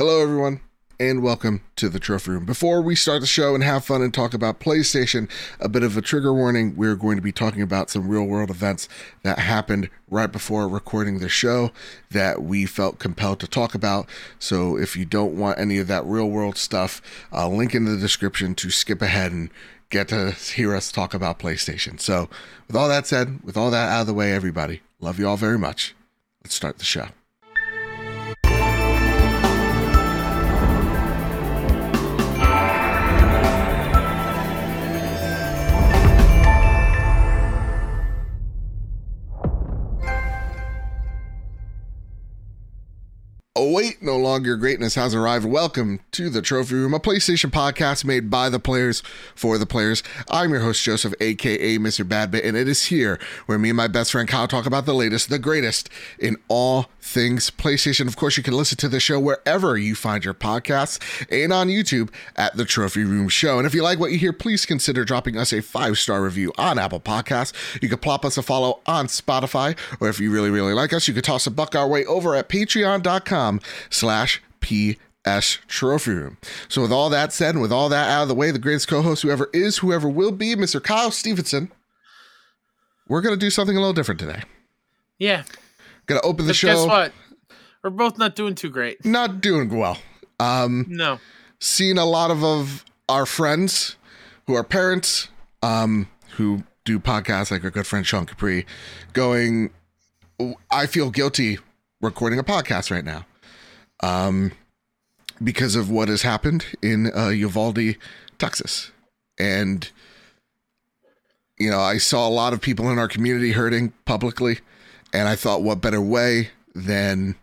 Hello, everyone, and welcome to the Trophy Room. Before we start the show and have fun and talk about PlayStation, a bit of a trigger warning. We're going to be talking about some real world events that happened right before recording the show that we felt compelled to talk about. So if you don't want any of that real world stuff, I'll link in the description to skip ahead and get to hear us talk about PlayStation. So, with all that said, with all that out of the way, everybody, love you all very much. Let's start the show. Oh, wait, no longer greatness has arrived. Welcome to the Trophy Room, a PlayStation podcast made by the players for the players. I'm your host, Joseph, aka Mr. Badbit, and it is here where me and my best friend Kyle talk about the latest, the greatest in all things PlayStation. Of course, you can listen to the show wherever you find your podcasts and on YouTube at the Trophy Room Show. And if you like what you hear, please consider dropping us a five star review on Apple Podcasts. You can plop us a follow on Spotify, or if you really, really like us, you can toss a buck our way over at patreon.com slash PS Trophy Room. So with all that said, and with all that out of the way, the greatest co-host, whoever is, whoever will be, Mr. Kyle Stevenson, we're gonna do something a little different today. Yeah. Gonna open the But show. guess what? We're both not doing too great. Not doing well. Um, No. seen a lot of, of our friends who are parents, um, who do podcasts like our good friend Sean Capri, going, I feel guilty recording a podcast right now. Um, because of what has happened in uh, Uvalde, Texas. And, you know, I saw a lot of people in our community hurting publicly. And I thought, what better way than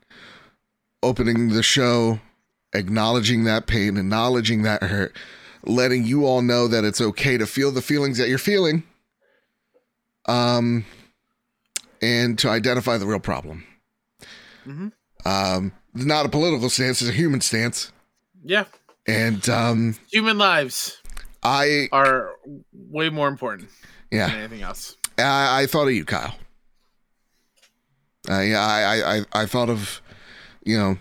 opening the show, acknowledging that pain, acknowledging that hurt, letting you all know that it's okay to feel the feelings that you're feeling. Um, and to identify the real problem. Mhm. Um, not a political stance; it's a human stance. Yeah. And um, Human lives I, are way more important than yeah, anything else. I, I thought of you, Kyle. Uh, yeah, I, I, I, I thought of, you know,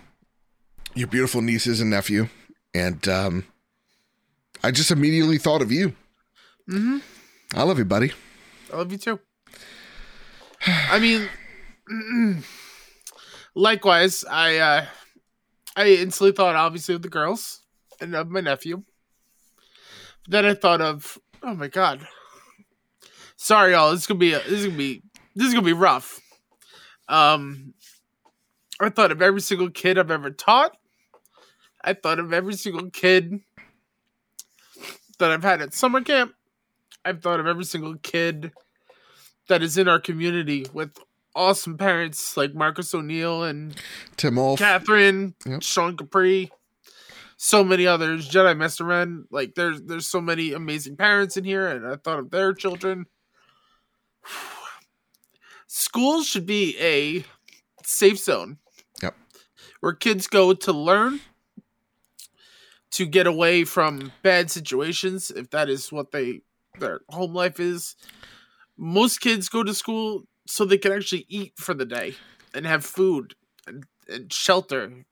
your beautiful nieces and nephew, and um, I just immediately thought of you. Mm-hmm. I love you, buddy. I love you too. I mean, likewise, I uh, I instantly thought obviously of the girls and of my nephew. Then I thought of, oh my god. Sorry, y'all. This is gonna be this is gonna be this is gonna be rough. Um, I thought of every single kid I've ever taught. I thought of every single kid that I've had at summer camp. I've thought of every single kid that is in our community with awesome parents like Marcus O'Neill and Tim Wolf. Catherine, Yep. Sean Capri, so many others, Jedi Masterman. Like there's there's so many amazing parents in here, and I thought of their children. Schools should be a safe zone. Yep. Where kids go to learn, to get away from bad situations, if that is what they their home life is. Most kids go to school so they can actually eat for the day and have food and, and shelter.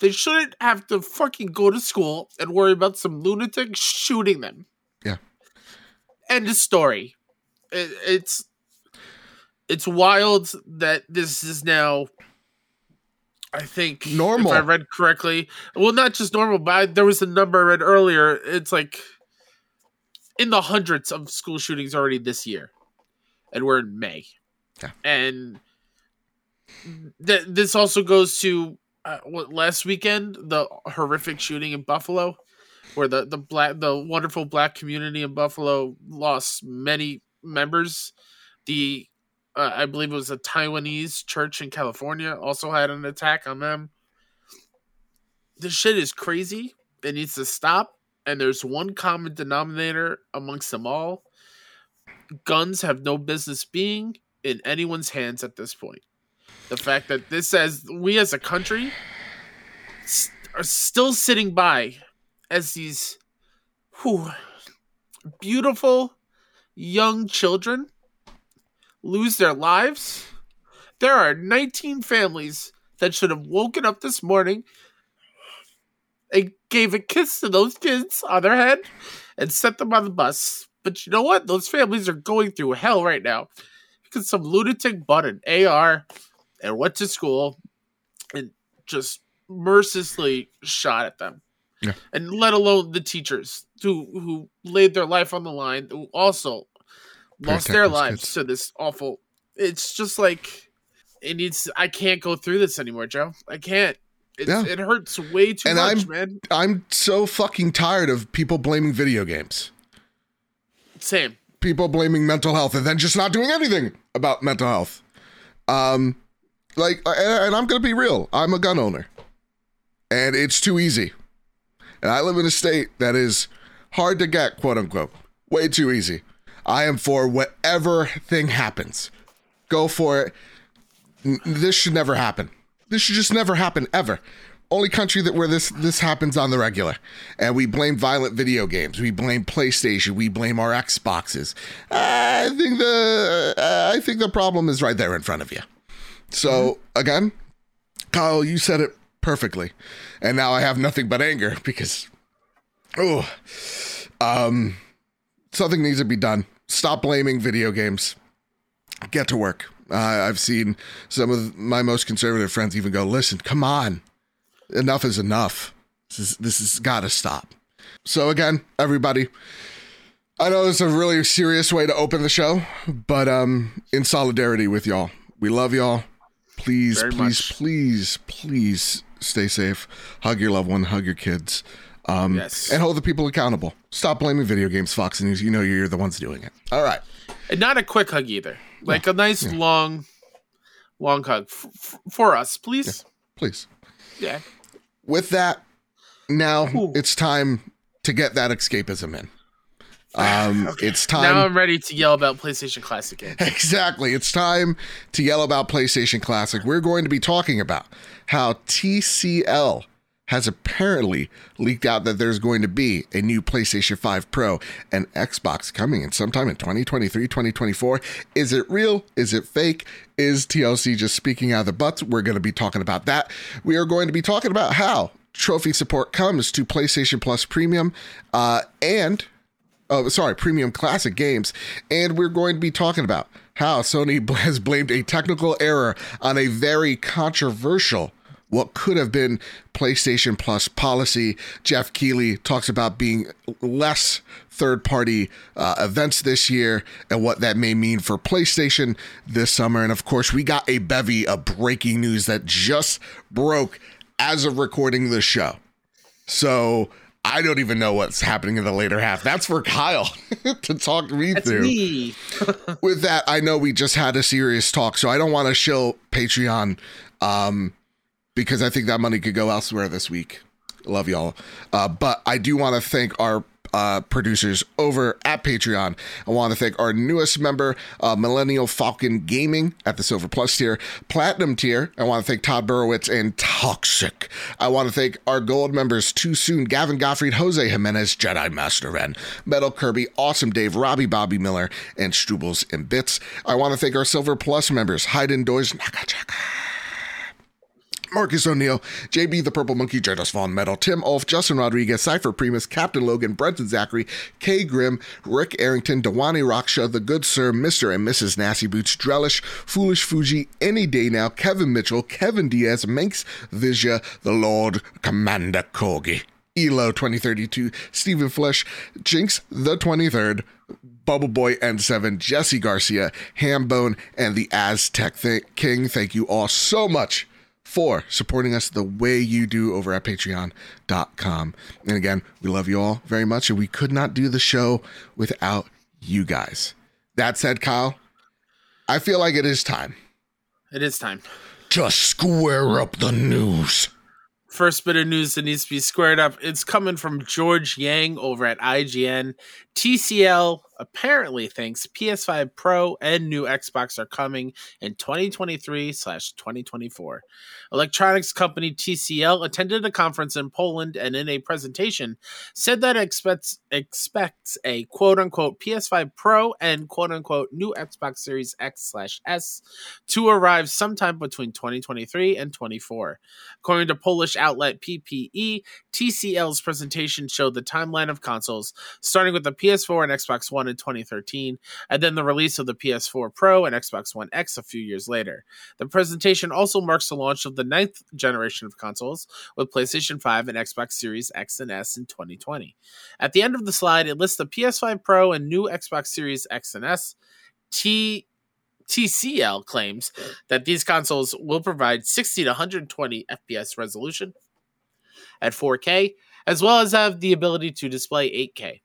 They shouldn't have to fucking go to school and worry about some lunatic shooting them. Yeah. End of story. It, it's it's wild that this is now. I think Normal. If I read correctly, well, not just normal, but I, there was a number I read earlier. It's like in the hundreds of school shootings already this year, and we're in May. Yeah. And th- this also goes to uh, what last weekend the horrific shooting in Buffalo, where the the black the wonderful black community in Buffalo lost many members. The uh, I believe it was a Taiwanese church in California also had an attack on them. This shit is crazy. It needs to stop. And there's one common denominator amongst them all. Guns have no business being in anyone's hands at this point. The fact that this says we as a country s- are still sitting by as these whew, beautiful young children lose their lives. There are 19 families that should have woken up this morning and gave a kiss to those kids on their head and sent them on the bus. But you know what? Those families are going through hell right now because some lunatic bought an AR and went to school and just mercilessly shot at them. Yeah. And let alone the teachers who who laid their life on the line, who also lost their lives kids. to this awful. It's just like it needs. I can't go through this anymore, Joe. I can't. It's, Yeah. It hurts way too And much, I'm- man. I'm so fucking tired of people blaming video games. Same. people blaming mental health and then just not doing anything about mental health. Um, like, and, I'm gonna be real. I'm a gun owner, and it's too easy. And I live in a state that is hard to get, quote unquote, way too easy. I am for whatever thing happens. Go for it. This should never happen. This should just never happen ever. Only country that where this this happens on the regular, and we blame violent video games. We blame PlayStation. We blame our Xboxes. I think the uh, I think the problem is right there in front of you. So again, Kyle, you said it perfectly, and now I have nothing but anger because, oh, um, something needs to be done. Stop blaming video games. Get to work. Uh, I've seen some of my most conservative friends even go, "Listen, come on, enough is enough. This is this has got to stop." So again, everybody, I know it's a really serious way to open the show, but um, in solidarity with y'all, we love y'all. Please, Very please, much. please, please stay safe. Hug your loved one. Hug your kids. Um, Yes. And hold the people accountable. Stop blaming video games, Fox News. You know you're the ones doing it. All right. And not a quick hug either. Like a nice long, long hug f- f- for us, please. Please. Yeah. With that, now Ooh. it's time to get that escapism in. Um, It's time. Now I'm ready to yell about PlayStation Classic games. Exactly. It's time to yell about PlayStation Classic. We're going to be talking about how TCL has apparently leaked out that there's going to be a new PlayStation 5 Pro and Xbox coming in sometime in 2023, 2024. Is it real? Is it fake? Is TLC just speaking out of the butts? We're going to be talking about that. We are going to be talking about how trophy support comes to PlayStation Plus Premium uh, and oh sorry premium classic games and we're going to be talking about how sony has blamed a technical error on a very controversial what could have been PlayStation Plus policy. Geoff Keighley talks about being less third party uh, events this year and what that may mean for PlayStation this summer. And of course, we got a bevy of breaking news that just broke as of recording the show. So I don't even know what's happening in the later half. That's for Kyle to talk me That's through. me. With that, I know we just had a serious talk, so I don't want to shill Patreon um, because I think that money could go elsewhere this week. Love y'all. Uh, but I do want to thank our uh, producers over at Patreon. I want to thank our newest member, uh, Millennial Falcon Gaming at the Silver Plus tier, Platinum tier. I want to thank Todd Burowitz and Toxic. I want to thank our gold members, Too Soon, Gavin Gottfried, Jose Jimenez, Jedi Master Ren, Metal Kirby, Awesome Dave, Robbie Bobby Miller, and Strubles and Bits. I want to thank our Silver Plus members, Hayden Doys, Nakachaka. Marcus O'Neill, JB the Purple Monkey, Jadis Von Metal, Tim Ulf, Justin Rodriguez, Cypher Primus, Captain Logan, Brenton Zachary, Kay Grimm, Rick Arrington, Dewani Raksha, The Good Sir, Mr. and Mrs. Nasty Boots, Drellish, Foolish Fuji, Any Day Now, Kevin Mitchell, Kevin Diaz, Manx Visja, The Lord, Commander Corgi. Elo 2032, Stephen Flesh, Jinx the 23rd, Bubble Boy N7, Jesse Garcia, Hambone, and the Aztec King. Thank you all so much for supporting us the way you do over at patreon.com. And again, we love you all very much, and we could not do the show without you guys. That said, Kyle, I feel like it is time It is time. to square up the news. First bit of news that needs to be squared up. It's coming from George Yang over at IGN. TCL apparently thinks PS5 Pro and new Xbox are coming in 2023 slash 2024. Electronics company TCL attended a conference in Poland and in a presentation said that it expects expects a quote unquote PS5 Pro and quote unquote new Xbox Series X slash S to arrive sometime between 2023 and 24. According to Polish outlet PPE, TCL's presentation showed the timeline of consoles, starting with the PS4 and Xbox One in 2013, and then the release of the PS4 Pro and Xbox One X a few years later. The presentation also marks the launch of the ninth generation of consoles, with PlayStation 5 and Xbox Series X and S in 2020. At the end of the slide, it lists the PS5 Pro and new Xbox Series X and S. T TCL claims that these consoles will provide 60 to 120 FPS resolution at 4K, as well as have the ability to display 8K.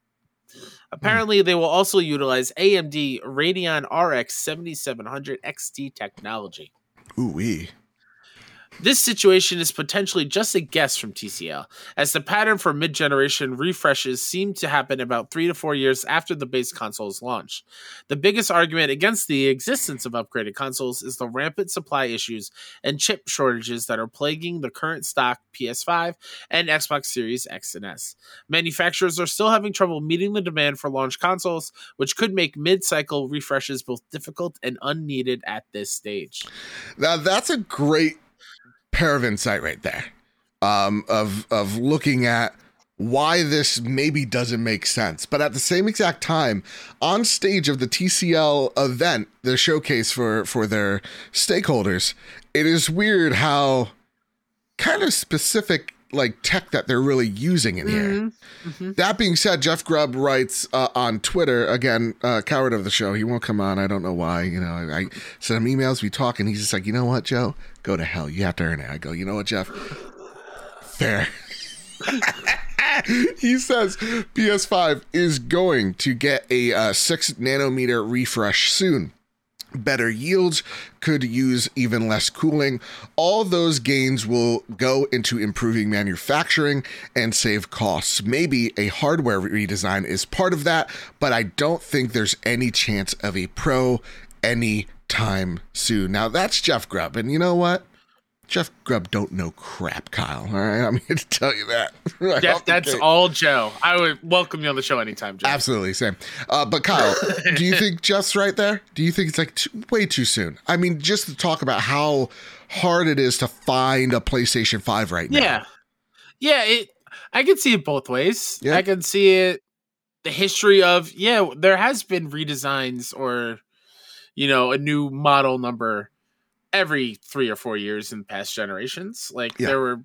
Apparently, they will also utilize AMD Radeon RX 7700 XT technology. Ooh wee. This situation is potentially just a guess from TCL, as the pattern for mid generation refreshes seem to happen about three to four years after the base console's launch. The biggest argument against the existence of upgraded consoles is the rampant supply issues and chip shortages that are plaguing the current stock PS5 and Xbox Series X and S. Manufacturers are still having trouble meeting the demand for launch consoles, which could make mid cycle refreshes both difficult and unneeded at this stage. Now that's a great pair of insight right there. Um, of of looking at why this maybe doesn't make sense. But at the same exact time, on stage of the TCL event, the showcase for for their stakeholders, it is weird how kind of specific like tech that they're really using in here. Mm-hmm. Mm-hmm. That being said, Jeff Grubb writes uh, on Twitter again, uh, coward of the show. He won't come on. I don't know why. You know, I, I send him emails. We talk, and he's just like, you know what, Joe, go to hell. You have to earn it. I go, you know what, Jeff, fair. he says PS5 is going to get a uh, six nanometer refresh soon. Better yields could use even less cooling. All those gains will go into improving manufacturing and save costs. Maybe a hardware redesign is part of that, but I don't think there's any chance of a pro any time soon. Now that's Jeff Grubb, and you know what? Jeff Grubb don't know crap, Kyle. All right, I'm here to tell you that. Right Jeff, that's gate. all Joe. I would welcome you on the show anytime, Joe. Absolutely, same. Uh, but Kyle, do you think Jeff's right there? Do you think it's like too, way too soon? I mean, just to talk about how hard it is to find a PlayStation Five right now. Yeah. Yeah, it I can see it both ways. Yeah. I can see it the history of yeah, there has been redesigns or you know, a new model number every 3 or 4 years in past generations. Like Yeah. there were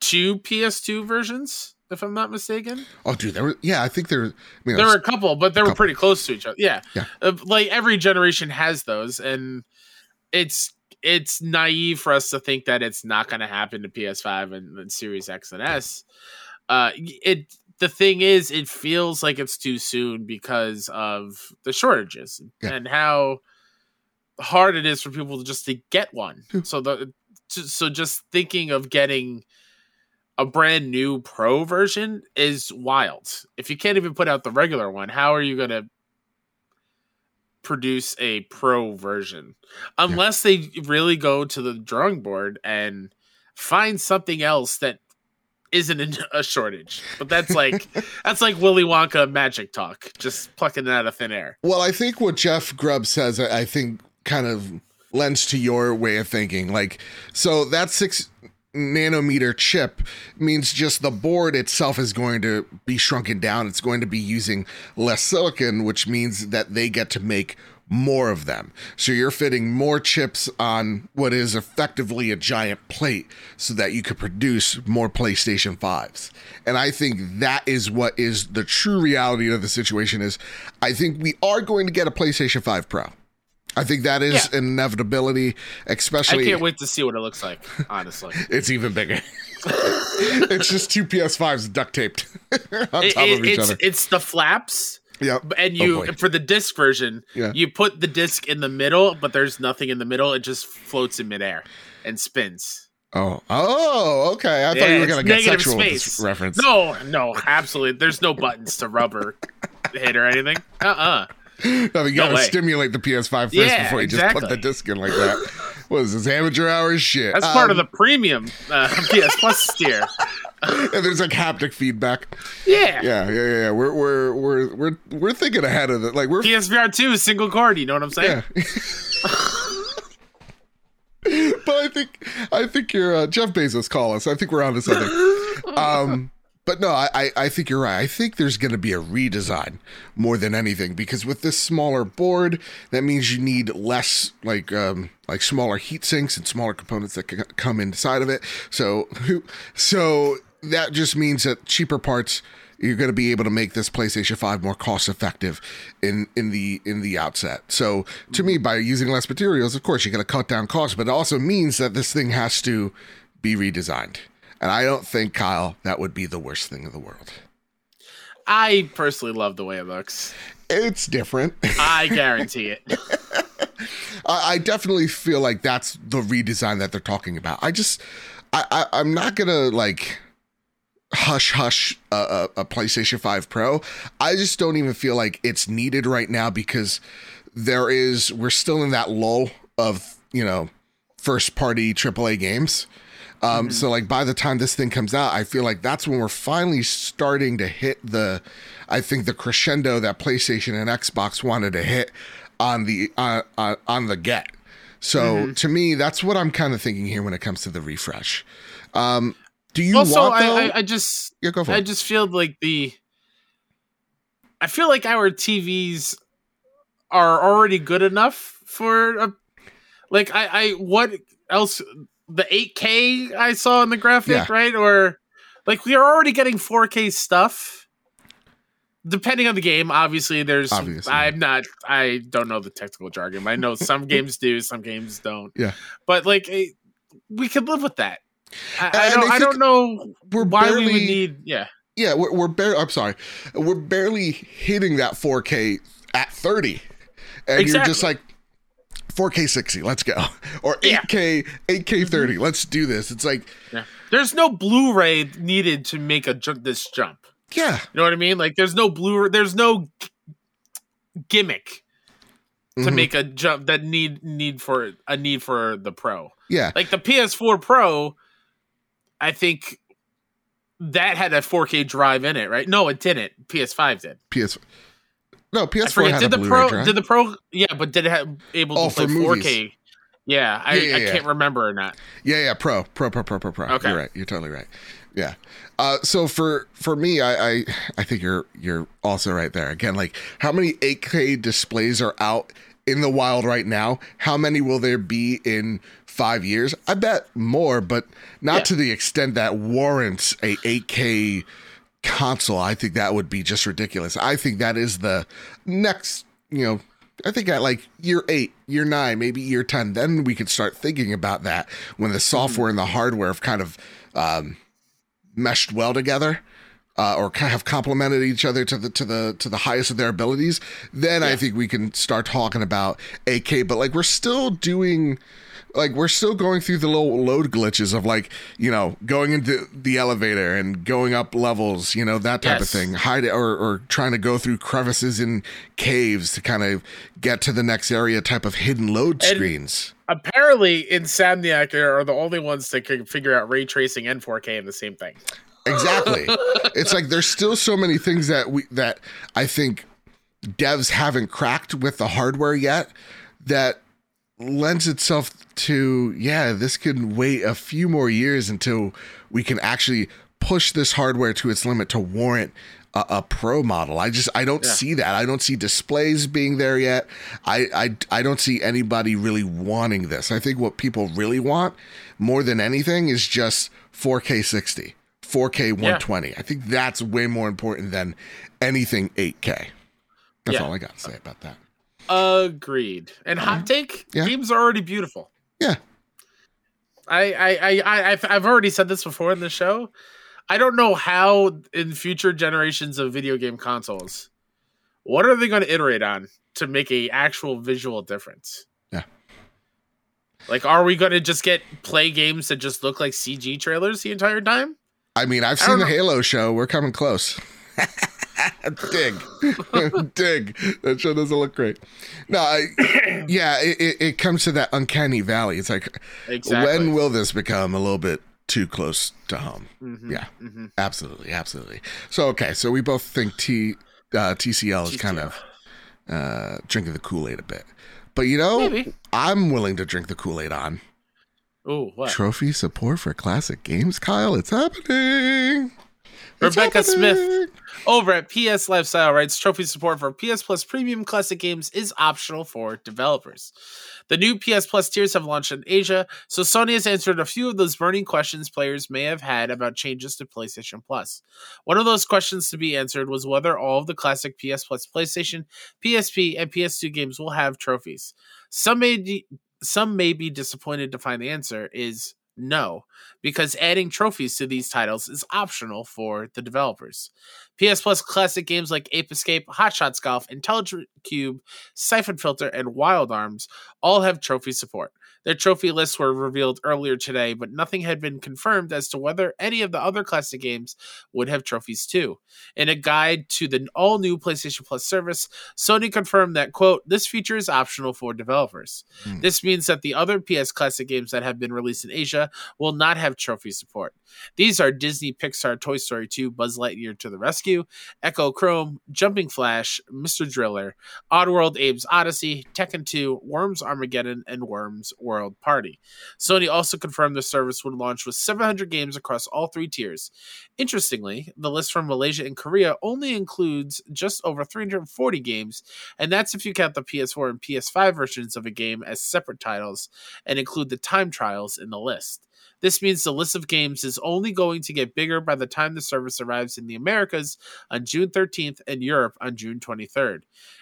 two PS2 versions if I'm not mistaken. Oh, dude, there were. Yeah, I think there. I mean, There were a couple, but they were couple. pretty close to each other. Yeah. Yeah. Uh, like every generation has those and it's it's naive for us to think that it's not going to happen to PS5 and, and Series X and S. Uh it the thing is it feels like it's too soon because of the shortages Yeah. and how hard it is for people to just to get one. So the so just thinking of getting a brand new pro version is wild. If you can't even put out the regular one, how are you going to produce a pro version? Unless they really go to the drawing board and find something else that isn't in a shortage. But that's like that's like Willy Wonka magic talk, just plucking it out of thin air. Well, I think what Jeff Grubb says, I think, kind of lends to your way of thinking. Like, so that six nanometer chip means just the board itself is going to be shrunken down. It's going to be using less silicon, which means that they get to make more of them. So you're fitting more chips on what is effectively a giant plate so that you could produce more PlayStation 5s. And I think that is what is the true reality of the situation is I think we are going to get a PlayStation 5 Pro. I think that is Yeah. an inevitability, especially. I can't wait to see what it looks like, honestly. it's even bigger. it's just two PS5s duct taped on It- top it- of each it's other. it's the flaps Yep. and Oh, you boy. for the disc version Yeah. you put the disc in the middle but there's nothing in the middle it just floats in midair and spins Oh, oh, okay. I thought you were gonna get sexual space. reference. no no absolutely there's no buttons to rubber hit or anything. Uh uh No, you No gotta stimulate the PS5 first Yeah, before you just put the disc in like that. What is this amateur hour shit? That's part of Um, the premium uh, PS Plus tier. And there's like haptic feedback. Yeah. Yeah, yeah, yeah. We're we're we're we're we're thinking ahead of it. Like we're PSVR 2 is single cord, you know what I'm saying? yeah. but I think I think you're uh, Jeff Bezos call us. I think we're on to something. Um, but no, I, I think you're right. I think there's going to be a redesign more than anything because with this smaller board, that means you need less like um like smaller heat sinks and smaller components that can come inside of it. So so that just means that cheaper parts you're going to be able to make this PlayStation 5 more cost effective in in the in the outset. So to me by using less materials, of course you're going to cut down costs, but it also means that this thing has to be redesigned. And I don't think Kyle that would be the worst thing in the world. I personally love the way it looks. It's different. I guarantee it. I, definitely feel like that's the redesign that they're talking about. I just, I, I I'm not gonna like hush hush a, a, a PlayStation 5 Pro. I just don't even feel like it's needed right now because there is we're still in that lull of you know first party AAA games. Um, So like by the time this thing comes out, I feel like that's when we're finally starting to hit the, I think the crescendo that PlayStation and Xbox wanted to hit on the uh, uh, on the get. So to me, that's what I'm kind of thinking here when it comes to the refresh. Um, do you also, want? I, I, I just yeah, go for I it. just feel like the I feel like our TVs are already good enough for a like I I what else the 8K I saw in the graphic, Yeah. right? Or like we are already getting 4K stuff. Depending on the game, obviously there's Obviously. I'm not I don't know the technical jargon. but I know some games do, some games don't. Yeah. But like we could live with that. I, I don't I think don't know We're why barely, we would need yeah yeah, we're, we're barely. I'm sorry, we're barely hitting that 4K at 30, and you're just like 4K 60. Let's go, or 8K 8K 30. Let's do this. It's like Yeah. There's no Blu-ray needed to make a this jump. yeah, You know what I mean? Like there's no Blu there's no gimmick to Mhm. make a jump that need need for a need for the Pro. yeah, Like the PS4 Pro I think that had a 4K drive in it, right? No, it didn't. PS5 did. PS. No, PS4 forget. had Did the Blu-ray Pro drive. did the Pro yeah, but did it have able Oh, to play movies. 4K? Yeah, I, Yeah, yeah, I yeah. can't remember or not. Yeah, yeah, pro, pro, pro, pro, pro, pro. Okay. You're right. You're totally right. Yeah. Uh, so for for me, I, I I think you're you're also right there. Again, like how many 8K displays are out in the wild right now? How many will there be in five years? I bet more, but not Yeah. to the extent that warrants a 8K console. I think that would be just ridiculous. I think that is the next, you know, I think at like year eight, year nine, maybe year 10, then we could start thinking about that when the software and the hardware have kind of um, meshed well together. Uh, or kind of have complemented each other to the to the to the highest of their abilities, then I think we can start talking about 8K. But like we're still doing like we're still going through the little load glitches of like you know going into the elevator and going up levels you know that type of thing. Hide or, or trying to go through crevices in caves to kind of get to the next area type of hidden load And- screens. Apparently, Insomniac are the only ones that can figure out ray tracing and 4K in the same thing. exactly. It's like there's still so many things that we that i think devs haven't cracked with the hardware yet that lends itself to yeah this could wait a few more years until we can actually push this hardware to its limit to warrant a, a pro model. I just i don't Yeah. see that. I don't see displays being there yet. I, I i don't see anybody really wanting this. I think what people really want more than anything is just 4k 60 4k 120 i think that's way more important than anything 8k that's Yeah. all i got to say about that Agreed. And hot take: Yeah. games are already beautiful. yeah I, I, I, I, I've, I've already said this before in the show. I don't know how in future generations of video game consoles, what are they going to iterate on to make a actual visual difference? Yeah. Like, are we going to just get play games that just look like CG trailers the entire time? I mean, I've I seen the know. Halo show. We're coming close. dig, dig. That show doesn't look great. No, I, yeah, it, it, it comes to that uncanny valley. It's like, Exactly. when will this become a little bit too close to home? Mhm, Yeah, mhm. absolutely, absolutely. So okay, so we both think T uh, TCL is kind of uh, drinking the Kool Aid a bit, but you know, Maybe. I'm willing to drink the Kool Aid on Ooh, what? trophy support for classic games. Kyle, it's happening. Rebecca Smith. Over at PS Lifestyle writes trophy support for PS Plus premium classic games is optional for developers. The new PS Plus tiers have launched in Asia, so Sony has answered a few of those burning questions players may have had about changes to PlayStation Plus. One of those questions to be answered was whether all of the classic PS Plus PlayStation, PSP, and PS2 games will have trophies. Some may de- some may be disappointed to find the answer is no, because adding trophies to these titles is optional for the developers. PS Plus classic games like Ape Escape, Hot Shots Golf, Intelligent Qube, Siphon Filter, and Wild Arms all have trophy support. Their trophy lists were revealed earlier today, but nothing had been confirmed as to whether any of the other classic games would have trophies too. In a guide to the all new PlayStation Plus service, Sony confirmed that, quote, this feature is optional for developers. Hmm. This means that the other PS Classic games that have been released in Asia will not have trophy support. These are Disney Pixar Toy Story 2 Buzz Lightyear to the Rescue, Echochrome, Jumping Flash, Mr. Driller, Oddworld Abe's Odyssey, Tekken 2, Worms Armageddon, and Worms World Party. Sony also confirmed the service would launch with 700 games across all three tiers. Interestingly, the list from Malaysia and Korea only includes just over 340 games, and that's if you count the PS4 and PS5 versions of a game as separate titles and include the time trials in the list. This means the list of games is only going to get bigger by the time the service arrives in the Americas on June 13th and Europe on June 23rd.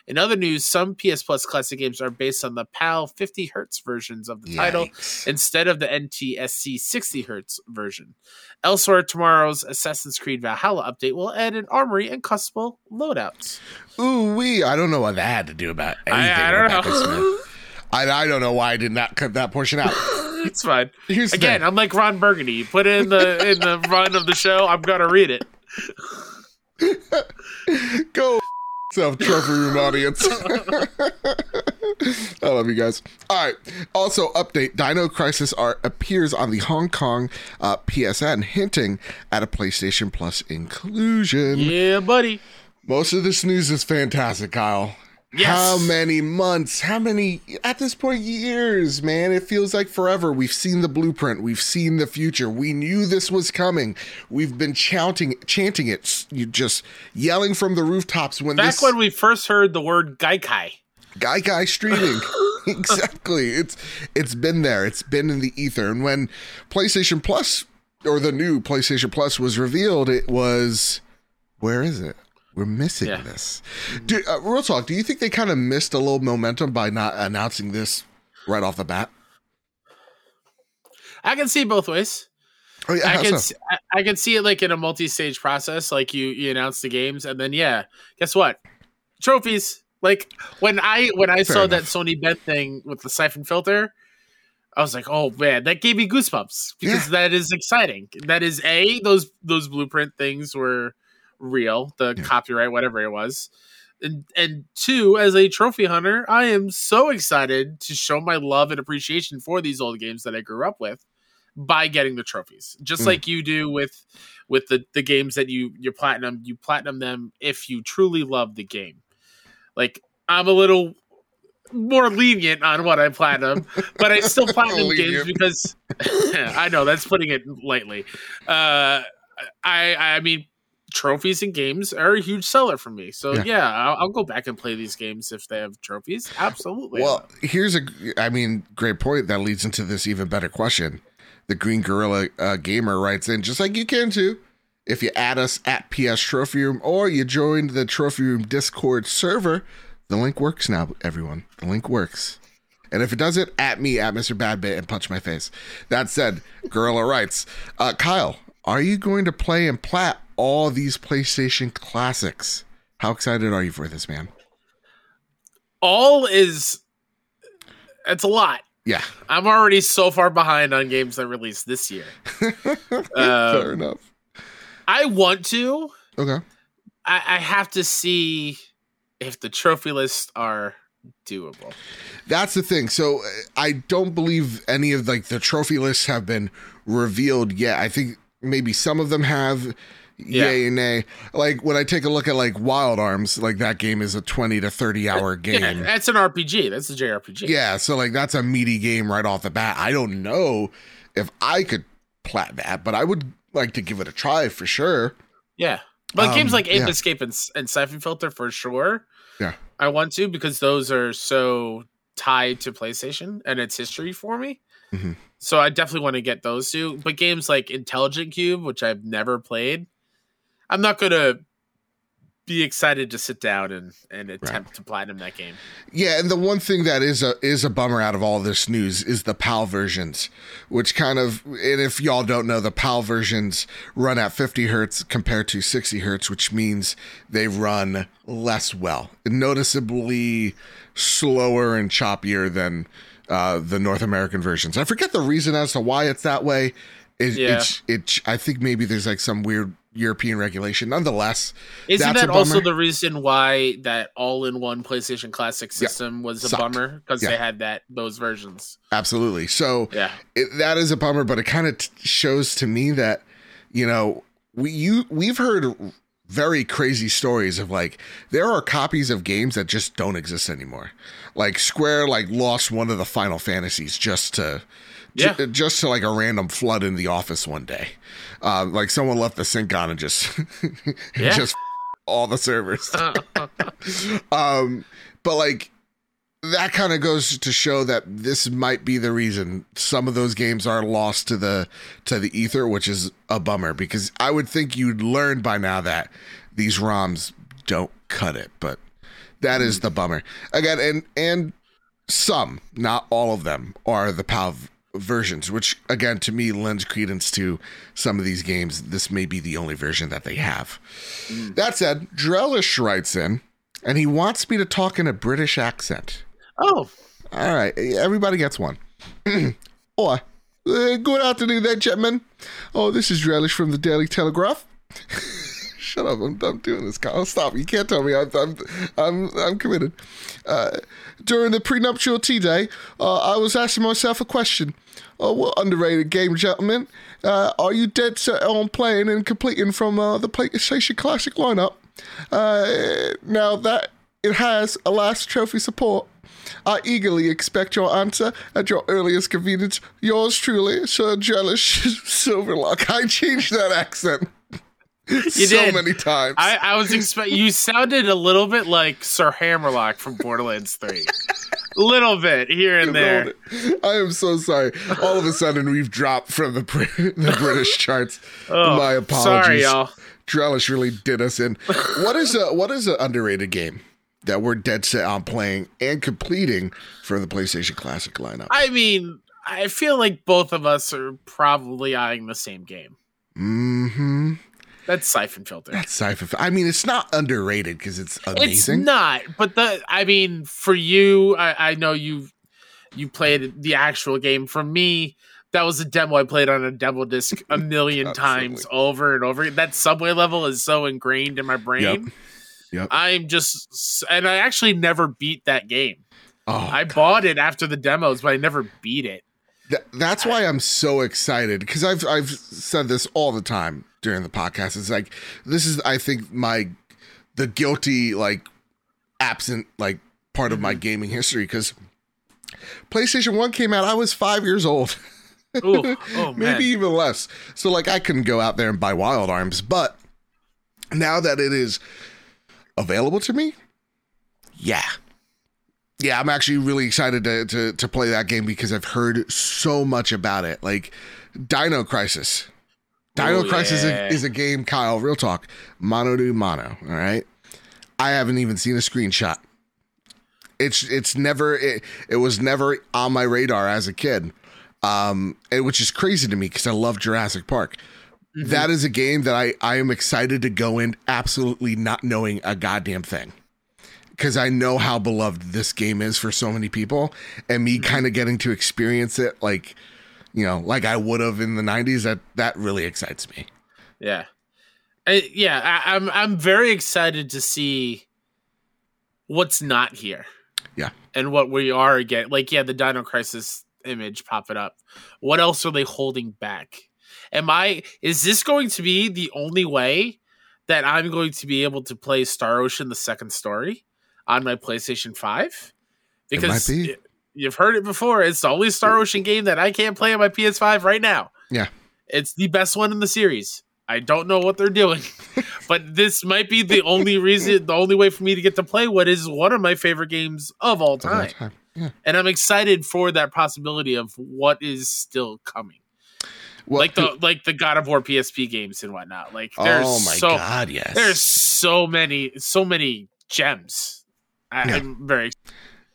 In other news, some PS Plus classic games are based on the PAL 50 Hz versions of the title instead of the NTSC 60 Hz version. Elsewhere, tomorrow's Assassin's Creed Valhalla update will add an armory and customable loadouts. Ooh wee! I don't know what that had to do about anything. I, I don't know. I, I don't know why I did not cut that portion out. it's fine. Here's Again. I'm like Ron Burgundy. You Put it in the in the run of the show. I'm gonna read it. Go self trophy room audience. I love you guys. All right. Also, update: Dino Crisis art appears on the Hong Kong uh, PSN, hinting at a PlayStation Plus inclusion. Yeah, buddy. Most of this news is fantastic, Kyle. Yes. How many months? How many at this point years, man? It feels like forever. We've seen the blueprint. We've seen the future. We knew this was coming. We've been chanting chanting it, you just yelling from the rooftops when Back this when we first heard the word Gaikai. guy streaming. exactly. It's it's been there. It's been in the ether. And when PlayStation Plus or the new PlayStation Plus was revealed, it was where is it? We're missing Yeah. this. Do, uh, real talk. Do you think they kind of missed a little momentum by not announcing this right off the bat? I can see both ways. Oh yeah, I can so? see, I, I can see it like in a multi-stage process. Like you you announce the games, and then yeah, guess what? Trophies. Like when I when I Fair saw enough. that Sony Bet thing with the siphon filter, I was like, oh man, that gave me goosebumps because that is exciting. That is a those those blueprint things were real, the Yeah. copyright, whatever it was. And, and two, as a trophy hunter, I am so excited to show my love and appreciation for these old games that I grew up with by getting the trophies just Mm. like you do with with the the games that you you platinum you platinum them if you truly love the game like i'm a little more lenient on what i platinum but i still platinum games because i know that's putting it lightly uh i i mean trophies and games are a huge seller for me so Yeah. yeah, I'll, I'll go back and play these games if they have trophies absolutely Well, here's a, I mean, great point that leads into this even better question. The Green Gorilla uh, Gamer writes in, just like you can too. If you add us at PS Trophy Room or you join the Trophy Room Discord server, the link works now, everyone. The link works. And if it doesn't, at me, at Mr. Badbit, and punch my face. That said, Gorilla writes, uh, Kyle, are you going to play and plat all these PlayStation classics? How excited are you for this, man? all is it's a lot Yeah, I'm already so far behind on games that released this year. fair Um, enough. I want to, Okay. I, I have to see if the trophy lists are doable. That's the thing. So uh, I don't believe any of like the trophy lists have been revealed yet. I think maybe some of them have. Yeah. Yay and nay. Like when I take a look at like Wild Arms, like that game is a twenty to thirty hour game. Yeah, that's an RPG. That's a JRPG. Yeah, so like that's a meaty game right off the bat. I don't know if I could plat that, but I would like to give it a try for sure. Yeah. But Um, games like Ape yeah. Escape and, and Siphon Filter for sure. Yeah. I want to because those are so tied to PlayStation and its history for me. Mhm. So I definitely want to get those two. But games like Intelligent Qube, which I've never played, I'm not gonna be excited to sit down and, and attempt to platinum that game. Yeah, and the one thing that is a is a bummer out of all this news is the PAL versions, which kind of and if y'all don't know, the PAL versions run at 50 hertz compared to 60 hertz, which means they run less well, noticeably slower and choppier than uh, the North American versions. I forget the reason as to why it's that way. It, Yeah. it's it. I think maybe there's like some weird European regulation. Nonetheless, Isn't that also the reason why that all-in-one PlayStation Classic system was a Sucked. bummer because Yeah. they had that those versions? absolutely. So Yeah, it, that is a bummer, but it kind of t- shows to me that you know we you we've heard very crazy stories of like there are copies of games that just don't exist anymore. Like Square like lost one of the Final Fantasies just to Yeah. just to like a random flood in the office one day. Uh, like someone left the sink on and just Yeah. just all the servers. Um, but like that kind of goes to show that this might be the reason some of those games are lost to the to the ether, which is a bummer because I would think you'd learn by now that these ROMs don't cut it, but that is the bummer. Again, and and some, not all of them, are the PAL versions, which again to me lends credence to some of these games. This may be the only version that they have. Mm. That said, Drellish writes in, and he wants me to talk in a British accent. Oh, All right, everybody gets one. oh, uh, good afternoon there, gentlemen. Oh, this is Relish from the Daily Telegraph. Shut up! I'm, I'm doing this, Kyle. Stop! You can't tell me I'm I'm I'm, I'm committed. Uh, during the prenuptial tea day, uh, I was asking myself a question. Oh, what underrated game, gentlemen? Uh, are you dead set on playing and completing from uh, the PlayStation Classic lineup? Uh, now that it has a last trophy support, I eagerly expect your answer at your earliest convenience. Yours truly, Sir Jellish Silverlock. I changed that accent so did. many times. I, I was expecting. You sounded a little bit like Sir Hammerlock from Borderlands Three, little bit here and there. I am so sorry. All of a sudden, we've dropped from the the British charts. Oh, My apologies. Sorry, y'all. Drellish really did us in. What is a what is an underrated game that we're dead set on playing and completing for the PlayStation Classic lineup? I mean, I feel like both of us are probably eyeing the same game. Mm-hmm. That's Siphon Filter. That's siphon. I mean, it's not underrated because it's amazing. It's not, but the I mean, for you, I, I know you you played the actual game. For me, that was a demo I played on a demo disc a million times over and over. That subway level is so ingrained in my brain. Yep. I'm just, and I actually never beat that game. oh, I bought it after the demos, but I never beat it. Th- that's why I'm so excited because I've I've said this all the time during the podcast. It's like this is I think my the guilty like absent like part of my mm-hmm. gaming history because PlayStation One came out. I was five years old, Ooh, oh man, maybe even less. So like I couldn't go out there and buy Wild Arms, but now that it is available to me, yeah. Yeah, I'm actually really excited to, to to play that game because I've heard so much about it. Like Dino Crisis. Dino Crisis yeah. is, a, is a game, Kyle, real talk. Mono to mono, all right? I haven't even seen a screenshot. It's it's never it, it was never on my radar as a kid. Um it, which is crazy to me because I love Jurassic Park. Mm-hmm. That is a game that I I am excited to go in absolutely not knowing a goddamn thing because I know how beloved this game is for so many people, and me kind of getting to experience it like, you know, like I would have in the '90s. That that really excites me. yeah. I, yeah, I, I'm I'm very excited to see what's not here. Yeah. And what we are again. Like, yeah, the Dino Crisis image popping up. What else are they holding back? Am I is this going to be the only way that I'm going to be able to play Star Ocean the second story on my PlayStation 5? Because be. you've heard it before. It's the only Star Ocean game that I can't play on my PS5 right now. Yeah. It's the best one in the series. I don't know what they're doing, but this might be the only reason, the only way for me to get to play what is one of my favorite games of all Of all time. time. Yeah. And I'm excited for that possibility of what is still coming. Well, like the like the God of War PSP games and whatnot. Like there's oh my so god, yes. there's so many so many gems. I, Yeah. I'm very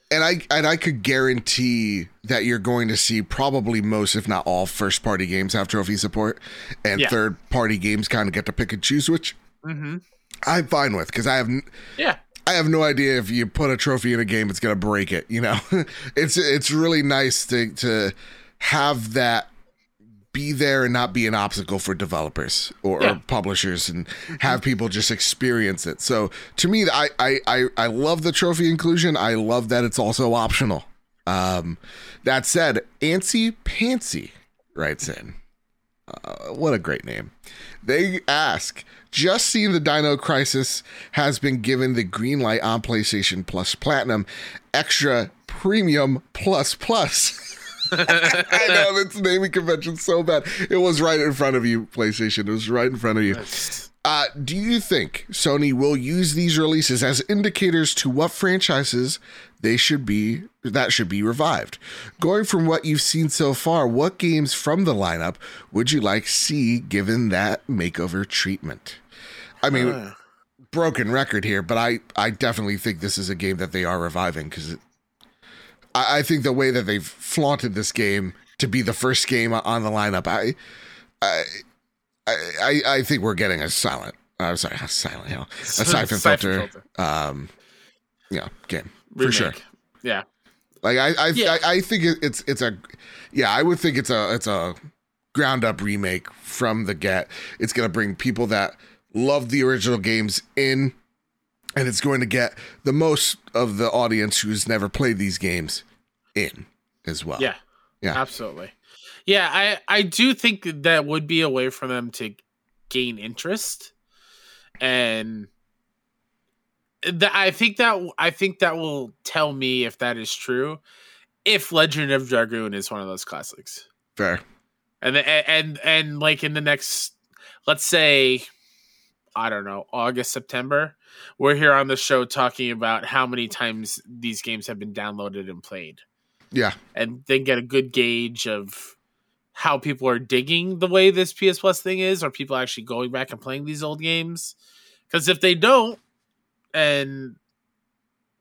and I and I could guarantee that you're going to see probably most, if not all, first party games have trophy support, and Yeah. third party games kind of get to pick and choose, which hmm I'm fine with because I have yeah. I have no idea if you put a trophy in a game, it's gonna break it. You know, it's it's really nice to to have that be there and not be an obstacle for developers or, Yeah. or publishers and have people just experience it. So to me, I, I I I love the trophy inclusion. I love that it's also optional. Um, that said, Antsy Pantsy writes in. Uh, what a great name. They ask, just seeing the Dino Crisis has been given the green light on PlayStation Plus Platinum, extra premium plus plus. I know that's naming convention so bad. It was right in front of you, PlayStation. It was right in front of you. Uh, do you think Sony will use these releases as indicators to what franchises they should be that should be revived? Going from what you've seen so far, what games from the lineup would you like see given that makeover treatment? I mean, broken record here, but I I definitely think this is a game that they are reviving because I, I think the way that they've flaunted this game to be the first game on the lineup, I I I, I think we're getting a silent. I'm sorry, a silent hill, a siphon, filter, um, you know, game for sure. Yeah. Like I I, Yeah. I I think it's it's a yeah I would think it's a it's a ground up remake from the get. It's gonna bring people that love the original games in, and it's going to get the most of the audience who's never played these games in as well. Yeah. Yeah. Absolutely. Yeah, I I do think that would be a way for them to gain interest, and that I think that I think that will tell me if that is true. If Legend of Dragoon is one of those classics, fair. and the, and and like in the next, let's say, I don't know, August September, we're here on the show talking about how many times these games have been downloaded and played Yeah, and then get a good gauge of how people are digging the way this PS Plus thing is. Are people actually going back and playing these old games? Because if they don't, and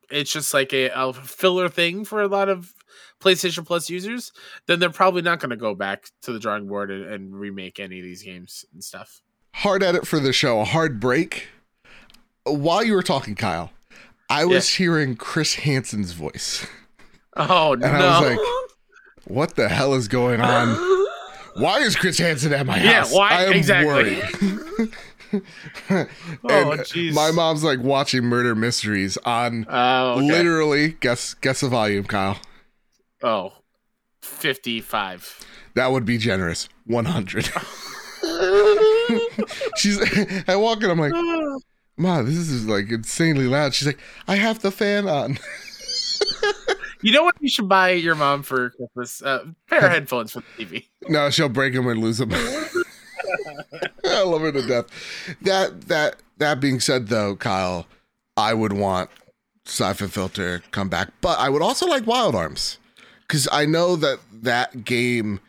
it's just like a, a filler thing for a lot of PlayStation Plus users, then they're probably not going to go back to the drawing board and, and remake any of these games and stuff. hard edit for the show. A hard break. While you were talking, Kyle, I was hearing Chris Hansen's voice. Oh no I was like, What the hell is going on? Why is Chris Hansen at my house? Yeah, why- I am exactly. worried. oh And jeez! My mom's like watching murder mysteries on Oh, okay. literally guess guess the volume, Kyle. oh, 55. That would be generous. 100. She's I walk in, I'm like, Ma, this is like insanely loud. She's like, I have the fan on. You know what you should buy your mom for Christmas? Uh, pair of headphones for the TV. No, she'll break them and lose them. I love her to death. That that that being said, though, Kyle, I would want Siphon Filter come back, but I would also like Wild Arms because I know that that game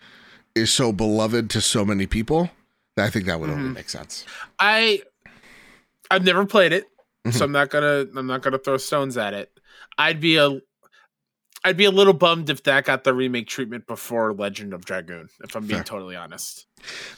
is so beloved to so many people that I think that would only Mhm. make sense. I I've never played it, Mhm. so I'm not gonna I'm not gonna throw stones at it. I'd be a I'd be a little bummed if that got the remake treatment before Legend of Dragoon. If I'm being Fair. totally honest.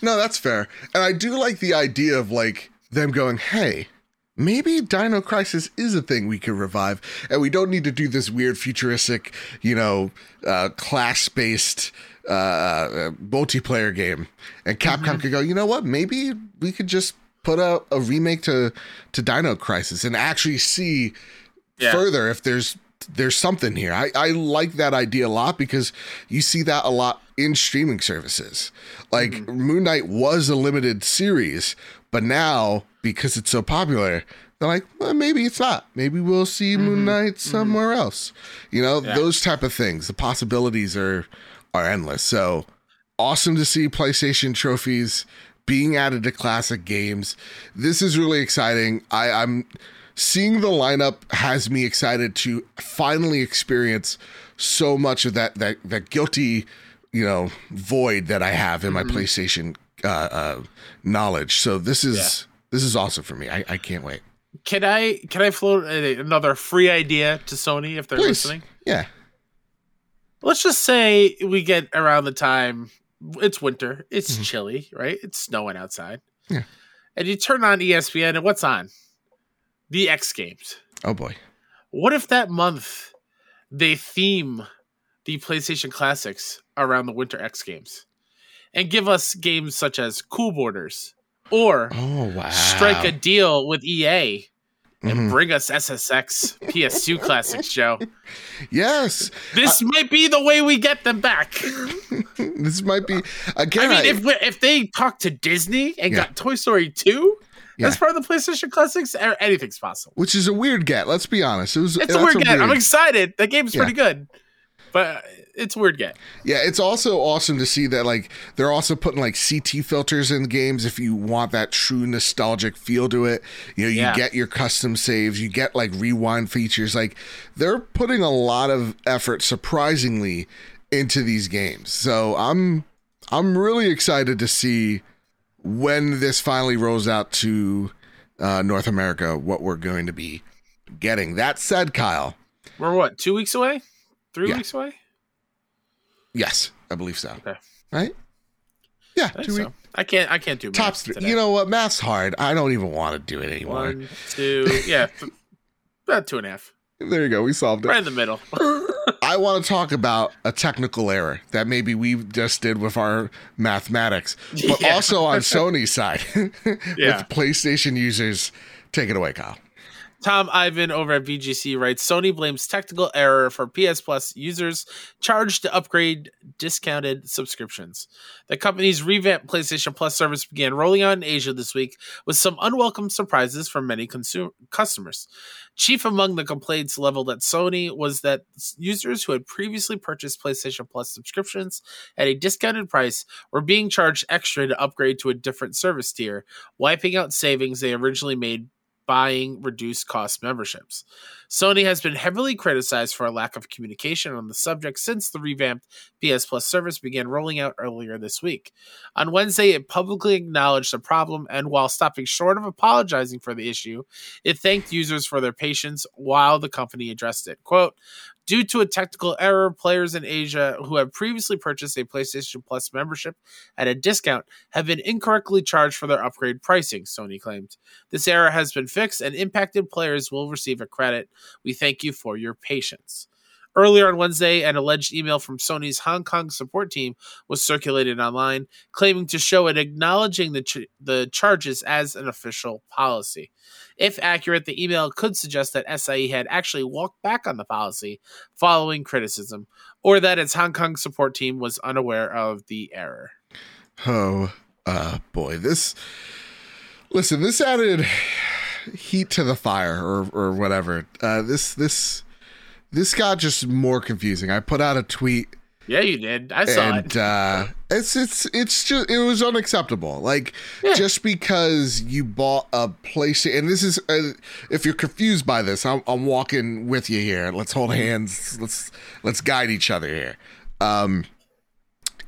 No, that's fair, and I do like the idea of like them going, "Hey." Maybe Dino Crisis is a thing we could revive, and we don't need to do this weird futuristic, you know, uh, class-based uh, uh, multiplayer game. And Capcom could go, you know what? Maybe we could just put a, a remake to to Dino Crisis and actually see Yeah. further if there's there's something here. I, I like that idea a lot because you see that a lot in streaming services. Like Mm-hmm. Moon Knight was a limited series, but now because it's so popular, they're like, well, maybe it's not. Maybe we'll see Moon Knight somewhere else. You know, Mm-hmm. Yeah. those type of things. The possibilities are are endless. So awesome to see PlayStation trophies being added to classic games. This is really exciting. I, I'm seeing the lineup has me excited to finally experience so much of that that that guilty, you know, void that I have in my PlayStation uh, uh, knowledge. So this is this is awesome for me. I, I can't wait. Can I can I float another free idea to Sony if they're Please. listening? Yeah. Let's just say we get around the time it's winter, it's Mhm. chilly, right? It's snowing outside. Yeah. And you turn on ESPN and what's on? The X Games. Oh boy. What if that month they theme the PlayStation Classics around the Winter X Games and give us games such as Cool Borders or Oh wow. strike a deal with EA and Mhm. bring us SSX PS2 Classics, Joe? Yes. This might be the way we get them back. this might be I again. mean, if if they talked to Disney and Yeah. got Toy Story 2 as Yeah. part of the PlayStation Classics, anything's possible. which is a weird get. Let's be honest. It was. It's a weird get. I'm excited. That game's Yeah. pretty good, but uh, it's a weird get. Yeah, it's also awesome to see that like they're also putting like CRT filters in the games if you want that true nostalgic feel to it. You know, you Yeah. get your custom saves, you get like rewind features. Like they're putting a lot of effort surprisingly into these games. So I'm I'm really excited to see when this finally rolls out to uh, North America what we're going to be getting. That said, Kyle, We're what two weeks away, three Yeah. weeks away. yes, I believe so. Okay. Right? Yeah, I two so. weeks. I can't. I can't do math Top three. today. You know what? Math's hard. I don't even want to do it anymore. One, two, yeah, about two and a half, There you go. We solved it. right in the middle. I want to talk about a technical error that maybe we just did with our mathematics, but Yeah. also on Sony's side Yeah. with PlayStation users. Take it away, Kyle. Tom Ivan over at VGC writes Sony blames technical error for PS Plus users charged to upgrade discounted subscriptions. The company's revamped PlayStation Plus service began rolling out in Asia this week with some unwelcome surprises for many consumer customers. Chief among the complaints leveled at Sony was that users who had previously purchased PlayStation Plus subscriptions at a discounted price were being charged extra to upgrade to a different service tier, wiping out savings they originally made buying reduced cost memberships. Sony has been heavily criticized for a lack of communication on the subject since the revamped PS Plus service began rolling out earlier this week. On Wednesday, it publicly acknowledged the problem and, while stopping short of apologizing for the issue, it thanked users for their patience while the company addressed it. Quote, Due to a technical error, players in Asia who have previously purchased a PlayStation Plus membership at a discount have been incorrectly charged for their upgrade pricing, Sony claimed. This error has been fixed and impacted players will receive a credit. We thank you for your patience. Earlier on Wednesday, an alleged email from Sony's Hong Kong support team was circulated online, claiming to show it acknowledging the, ch- the charges as an official policy. If accurate, the email could suggest that SIE had actually walked back on the policy following criticism, or that its Hong Kong support team was unaware of the error. Oh, uh, boy. This, listen, this added heat to the fire or, or whatever. Uh, this, this, this got just more confusing. I put out a tweet Yeah, you did. I saw and it. uh it's it's it's just it was unacceptable like Yeah. just because you bought a PlayStation and this is uh, if you're confused by this I'm, I'm walking with you here let's hold hands let's let's guide each other here um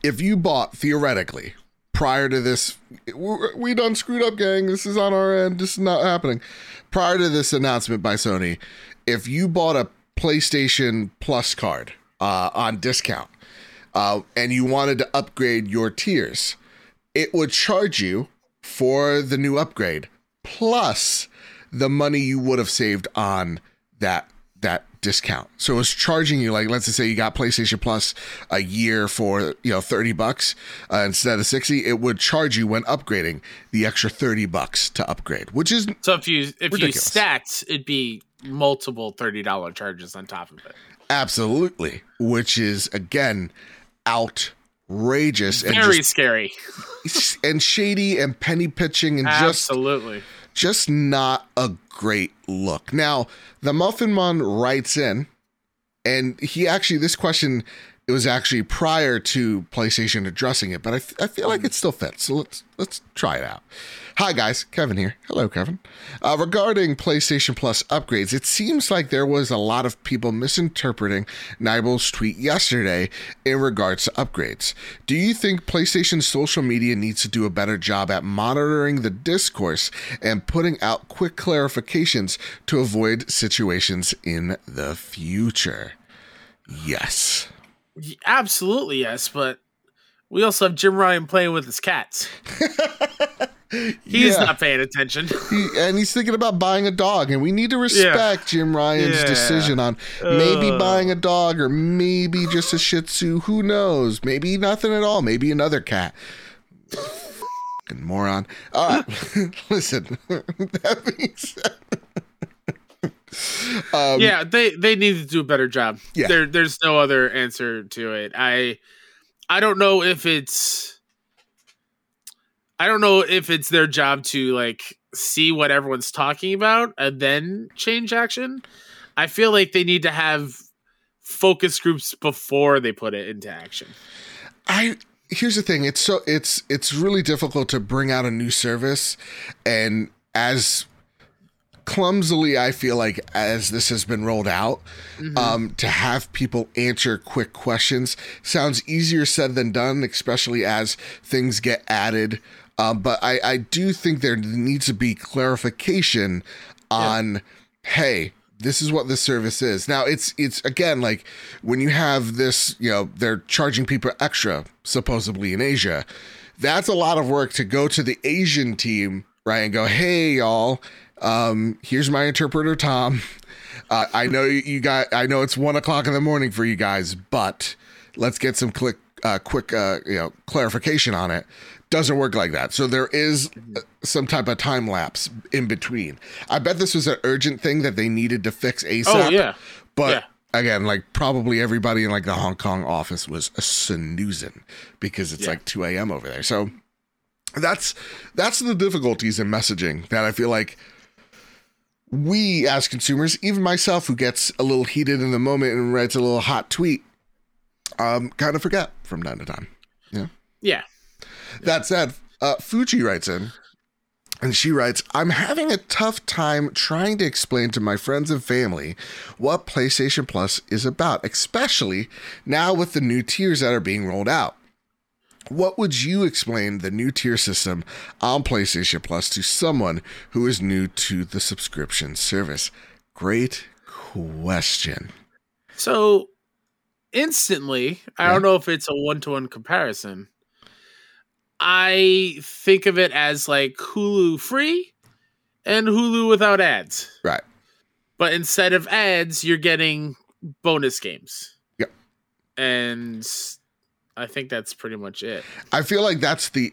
if you bought theoretically prior to this we we done screwed up gang this is on our end this is not happening prior to this announcement by Sony if you bought a PlayStation Plus card uh, on discount uh, and you wanted to upgrade your tiers, it would charge you for the new upgrade plus the money you would have saved on that that discount. So it's charging you like let's just say you got PlayStation Plus a year for you know thirty bucks uh, instead of sixty. It would charge you when upgrading the extra thirty bucks to upgrade, which is So if you if you Ridiculous. stacked, it'd be multiple thirty dollar charges on top of it. absolutely, which is again outrageous and Very just scary. and shady and penny pitching and just Absolutely. just not a great look. Now, the Muffin Mon writes in, and he actually, this question, it was actually prior to PlayStation addressing it, but I, f- I feel like it still fits. So let's let's try it out. Hi guys, Kevin here. Hello, Kevin. Uh, regarding PlayStation Plus upgrades, it seems like there was a lot of people misinterpreting Nibel's tweet yesterday in regards to upgrades. Do you think PlayStation social media needs to do a better job at monitoring the discourse and putting out quick clarifications to avoid situations in the future? Yes. Absolutely yes, but we also have Jim Ryan playing with his cats. He's Yeah. not paying attention. He, and he's thinking about buying a dog, and we need to respect Jim Ryan's Yeah. decision on maybe Ugh. buying a dog or maybe just a Shih Tzu. Who knows? Maybe nothing at all. Maybe another cat. Fucking moron. Uh, all right, listen. that being said, um, yeah, they they need to do a better job. Yeah. There there's no other answer to it. I I don't know if it's I don't know if it's their job to like see what everyone's talking about and then change action. I feel like they need to have focus groups before they put it into action. I here's the thing. It's so it's it's really difficult to bring out a new service, and as clumsily I feel like as this has been rolled out, um, to have people answer quick questions sounds easier said than done, especially as things get added. Um, but I, I do think there needs to be clarification on, hey, this is what this service is. Now it's it's again like when you have this, you know, they're charging people extra supposedly in Asia. That's a lot of work to go to the Asian team, right, and go, hey y'all, um, here's my interpreter Tom. Uh, I know you got. I know it's one o'clock in the morning for you guys, but let's get some click, uh, quick, uh, you know, clarification on it. Doesn't work like that. So there is uh, some type of time lapse in between. I bet this was an urgent thing that they needed to fix ASAP. Oh yeah. But Yeah. again, like probably everybody in like the Hong Kong office was snoozing because it's Yeah. like 2 a.m. over there. So that's that's the difficulties in messaging that I feel like we as consumers, even myself who gets a little heated in the moment and writes a little hot tweet, um, kind of forget from time to time. Yeah. Yeah. That said, uh, Fuji writes in, and she writes, I'm having a tough time trying to explain to my friends and family what PlayStation Plus is about, especially now with the new tiers that are being rolled out. What would you explain the new tier system on PlayStation Plus to someone who is new to the subscription service? Great question. So instantly, I Yeah. don't know if it's a one to one comparison. I think of it as like Hulu free and Hulu without ads. Right. But instead of ads, you're getting bonus games. Yep. And I think that's pretty much it. I feel like that's the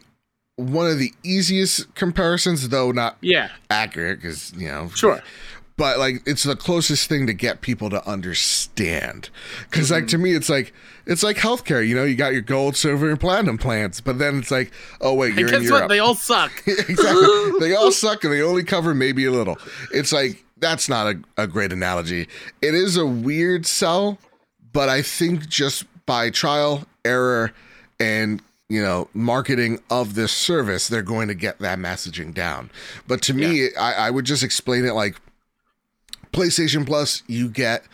one of the easiest comparisons, though not Yeah, accurate, because you know sure. but like it's the closest thing to get people to understand because like to Mm-hmm. me it's like it's like healthcare you know you got your gold silver and platinum plans but then it's like oh wait you're in guess what? europe They all suck. exactly they all suck and they only cover maybe a little it's like that's not a, a great analogy it is a weird sell but i think just by trial error and you know marketing of this service they're going to get that messaging down but to me I, I would just explain it like PlayStation Plus, you get,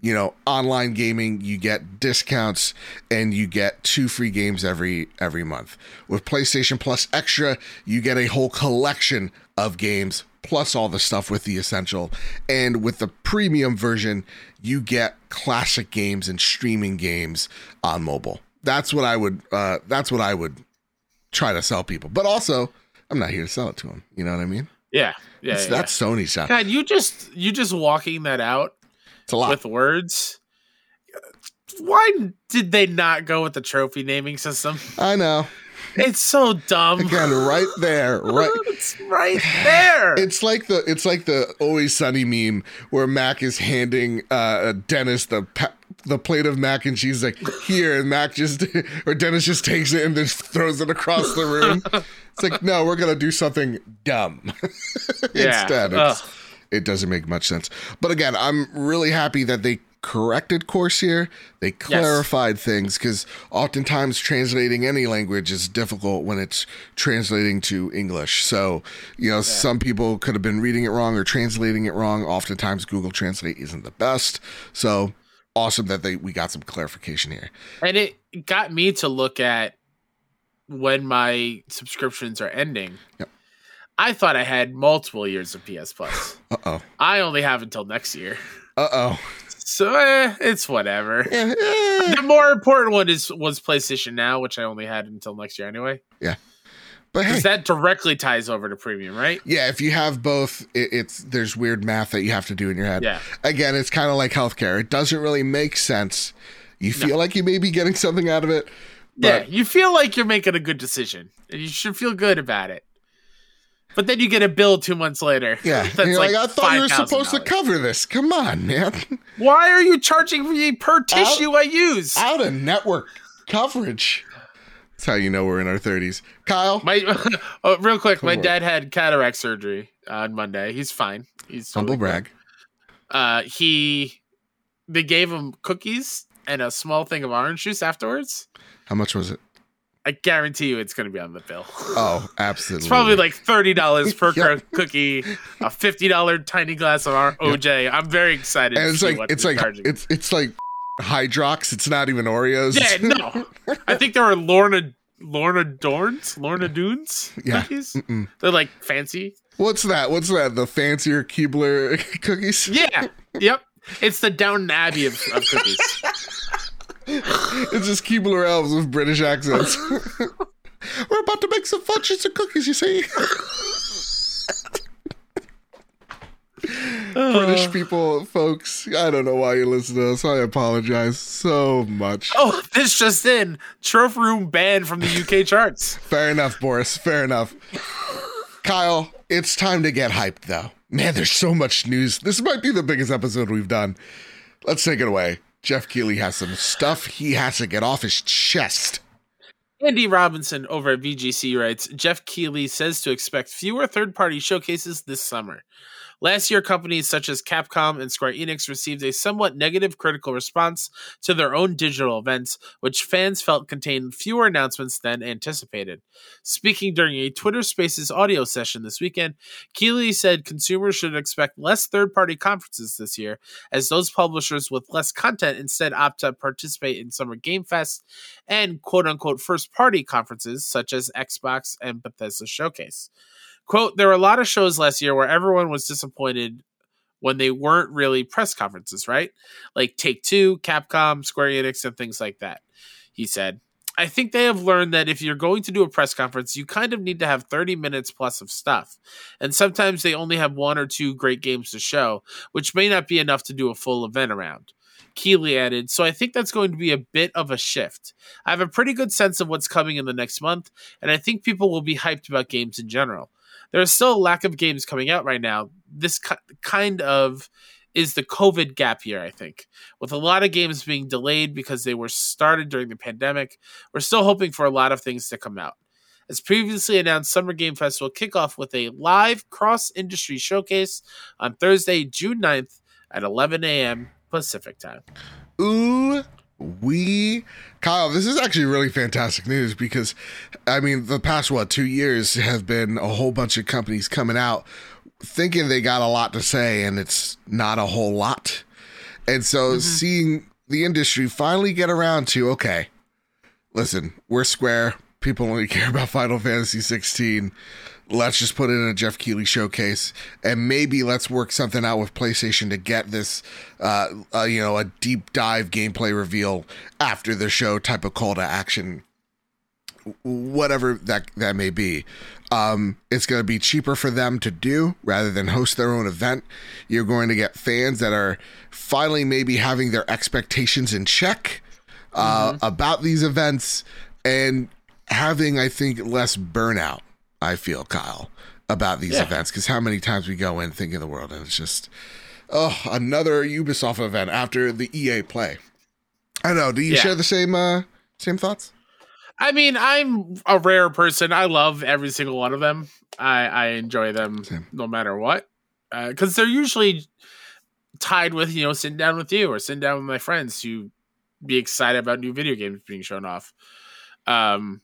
you know, online gaming, you get discounts, and you get two free games every every month. With PlayStation Plus Extra, you get a whole collection of games plus all the stuff with the essential. And with the premium version, you get classic games and streaming games on mobile. That's what I would uh that's what I would try to sell people. But also, I'm not here to sell it to them. You know what I mean? Yeah, yeah. Yeah. That's Sony's job. God, you just you just walking that out It's a lot. with words. Why did they not go with the trophy naming system? I know. It's so dumb. Again, right there, right. it's right there. It's like the it's like the always sunny meme where Mac is handing uh, Dennis the pa- the plate of mac and cheese like here and Mac just or Dennis just takes it and then throws it across the room. It's like no, we're gonna do something dumb Yeah. instead. It doesn't make much sense. But again, I'm really happy that they corrected course here. They clarified things because oftentimes translating any language is difficult when it's translating to English. So, you know, some people could have been reading it wrong or translating it wrong. Oftentimes Google Translate isn't the best. So awesome that they we got some clarification here. and it got me to look at when my subscriptions are ending. Yep. I thought I had multiple years of PS Plus. Uh oh. I only have until next year. Uh oh. So eh, it's whatever. Yeah. The more important one is was PlayStation Now, which I only had until next year anyway. But hey, Because that directly ties over to premium, right? yeah, if you have both, it, it's there's weird math that you have to do in your head. Yeah. Again, it's kind of like healthcare. It doesn't really make sense. You feel like you may be getting something out of it, yeah. You feel like you're making a good decision. And you should feel good about it. But then you get a bill two months later. yeah, That's like, like I thought you were supposed to cover this. Come on, man. Why are you charging me per tissue I use? Out of network coverage. That's how you know we're in our 30s. Kyle, My oh, real quick, my dad had cataract surgery on Monday. He's fine. He's humble brag. cool. Uh, he they gave him cookies and a small thing of orange juice afterwards. How much was it? I guarantee you, it's going to be on the bill. Oh, absolutely. It's probably like thirty dollars per Yep. cookie, a fifty dollar tiny glass of our OJ. I'm very excited. and to it's see like what it's like it's it's like Hydrox. It's not even Oreos. yeah, no. I think there are Lorna Lorna Dorns, Lorna Dunes Yeah. cookies. Mm-mm. They're like fancy. What's that? What's that? The fancier Keebler cookies? Yeah. yep. It's the Down Abbey of, of cookies. It's just Keebler elves with British accents. We're about to make some fudges and cookies, you see. British people, folks, I don't know why you listen to us. I apologize so much. Oh, this just in. Trophy Room banned from the UK charts. Fair enough, Boris. Fair enough. Kyle, it's time to get hyped, though. Man, there's so much news. This might be the biggest episode we've done. Let's take it away. Geoff Keighley has some stuff he has to get off his chest. Andy Robinson over at VGC writes Geoff Keighley says to expect fewer third party showcases this summer. Last year, companies such as Capcom and Square Enix received a somewhat negative critical response to their own digital events, which fans felt contained fewer announcements than anticipated. Speaking during a Twitter Spaces audio session this weekend, Keighley said consumers should expect less third party conferences this year, as those publishers with less content instead opt to participate in Summer Game Fest and quote unquote first party conferences such as Xbox and Bethesda Showcase. Quote, there were a lot of shows last year where everyone was disappointed when they weren't really press conferences, right? Like Take Two, Capcom, Square Enix, and things like that. He said, I think they have learned that if you're going to do a press conference, you kind of need to have 30 minutes plus of stuff. And sometimes they only have one or two great games to show, which may not be enough to do a full event around. Keighley added, So I think that's going to be a bit of a shift. I have a pretty good sense of what's coming in the next month, and I think people will be hyped about games in general. There is still a lack of games coming out right now. This kind of is the COVID gap year, I think. With a lot of games being delayed because they were started during the pandemic, we're still hoping for a lot of things to come out. As previously announced, Summer Game Fest will kick off with a live cross industry showcase on Thursday, June 9th at 11 a.m. Pacific time. Ooh, we Kyle, this is actually really fantastic news because I mean the past what two years have been a whole bunch of companies coming out thinking they got a lot to say and it's not a whole lot. And so mm-hmm. seeing the industry finally get around to okay, listen, we're square. People only care about Final Fantasy 16. Let's just put it in a Geoff Keighley showcase, and maybe let's work something out with PlayStation to get this, uh, uh, you know, a deep dive gameplay reveal after the show type of call to action. whatever that that may be. Um, it's going to be cheaper for them to do rather than host their own event. You're going to get fans that are finally maybe having their expectations in check uh, Mm-hmm. about these events and having, I think, less burnout. I feel Kyle about these Yeah. events because how many times we go in thinking the world and it's just oh another Ubisoft event after the EA play. I know. Do you Yeah. share the same uh same thoughts? I mean, I'm a rare person. I love every single one of them. I, I enjoy them Same. no matter what, because they're usually tied with you know sitting down with you or sitting down with my friends to be excited about new video games being shown off. Um.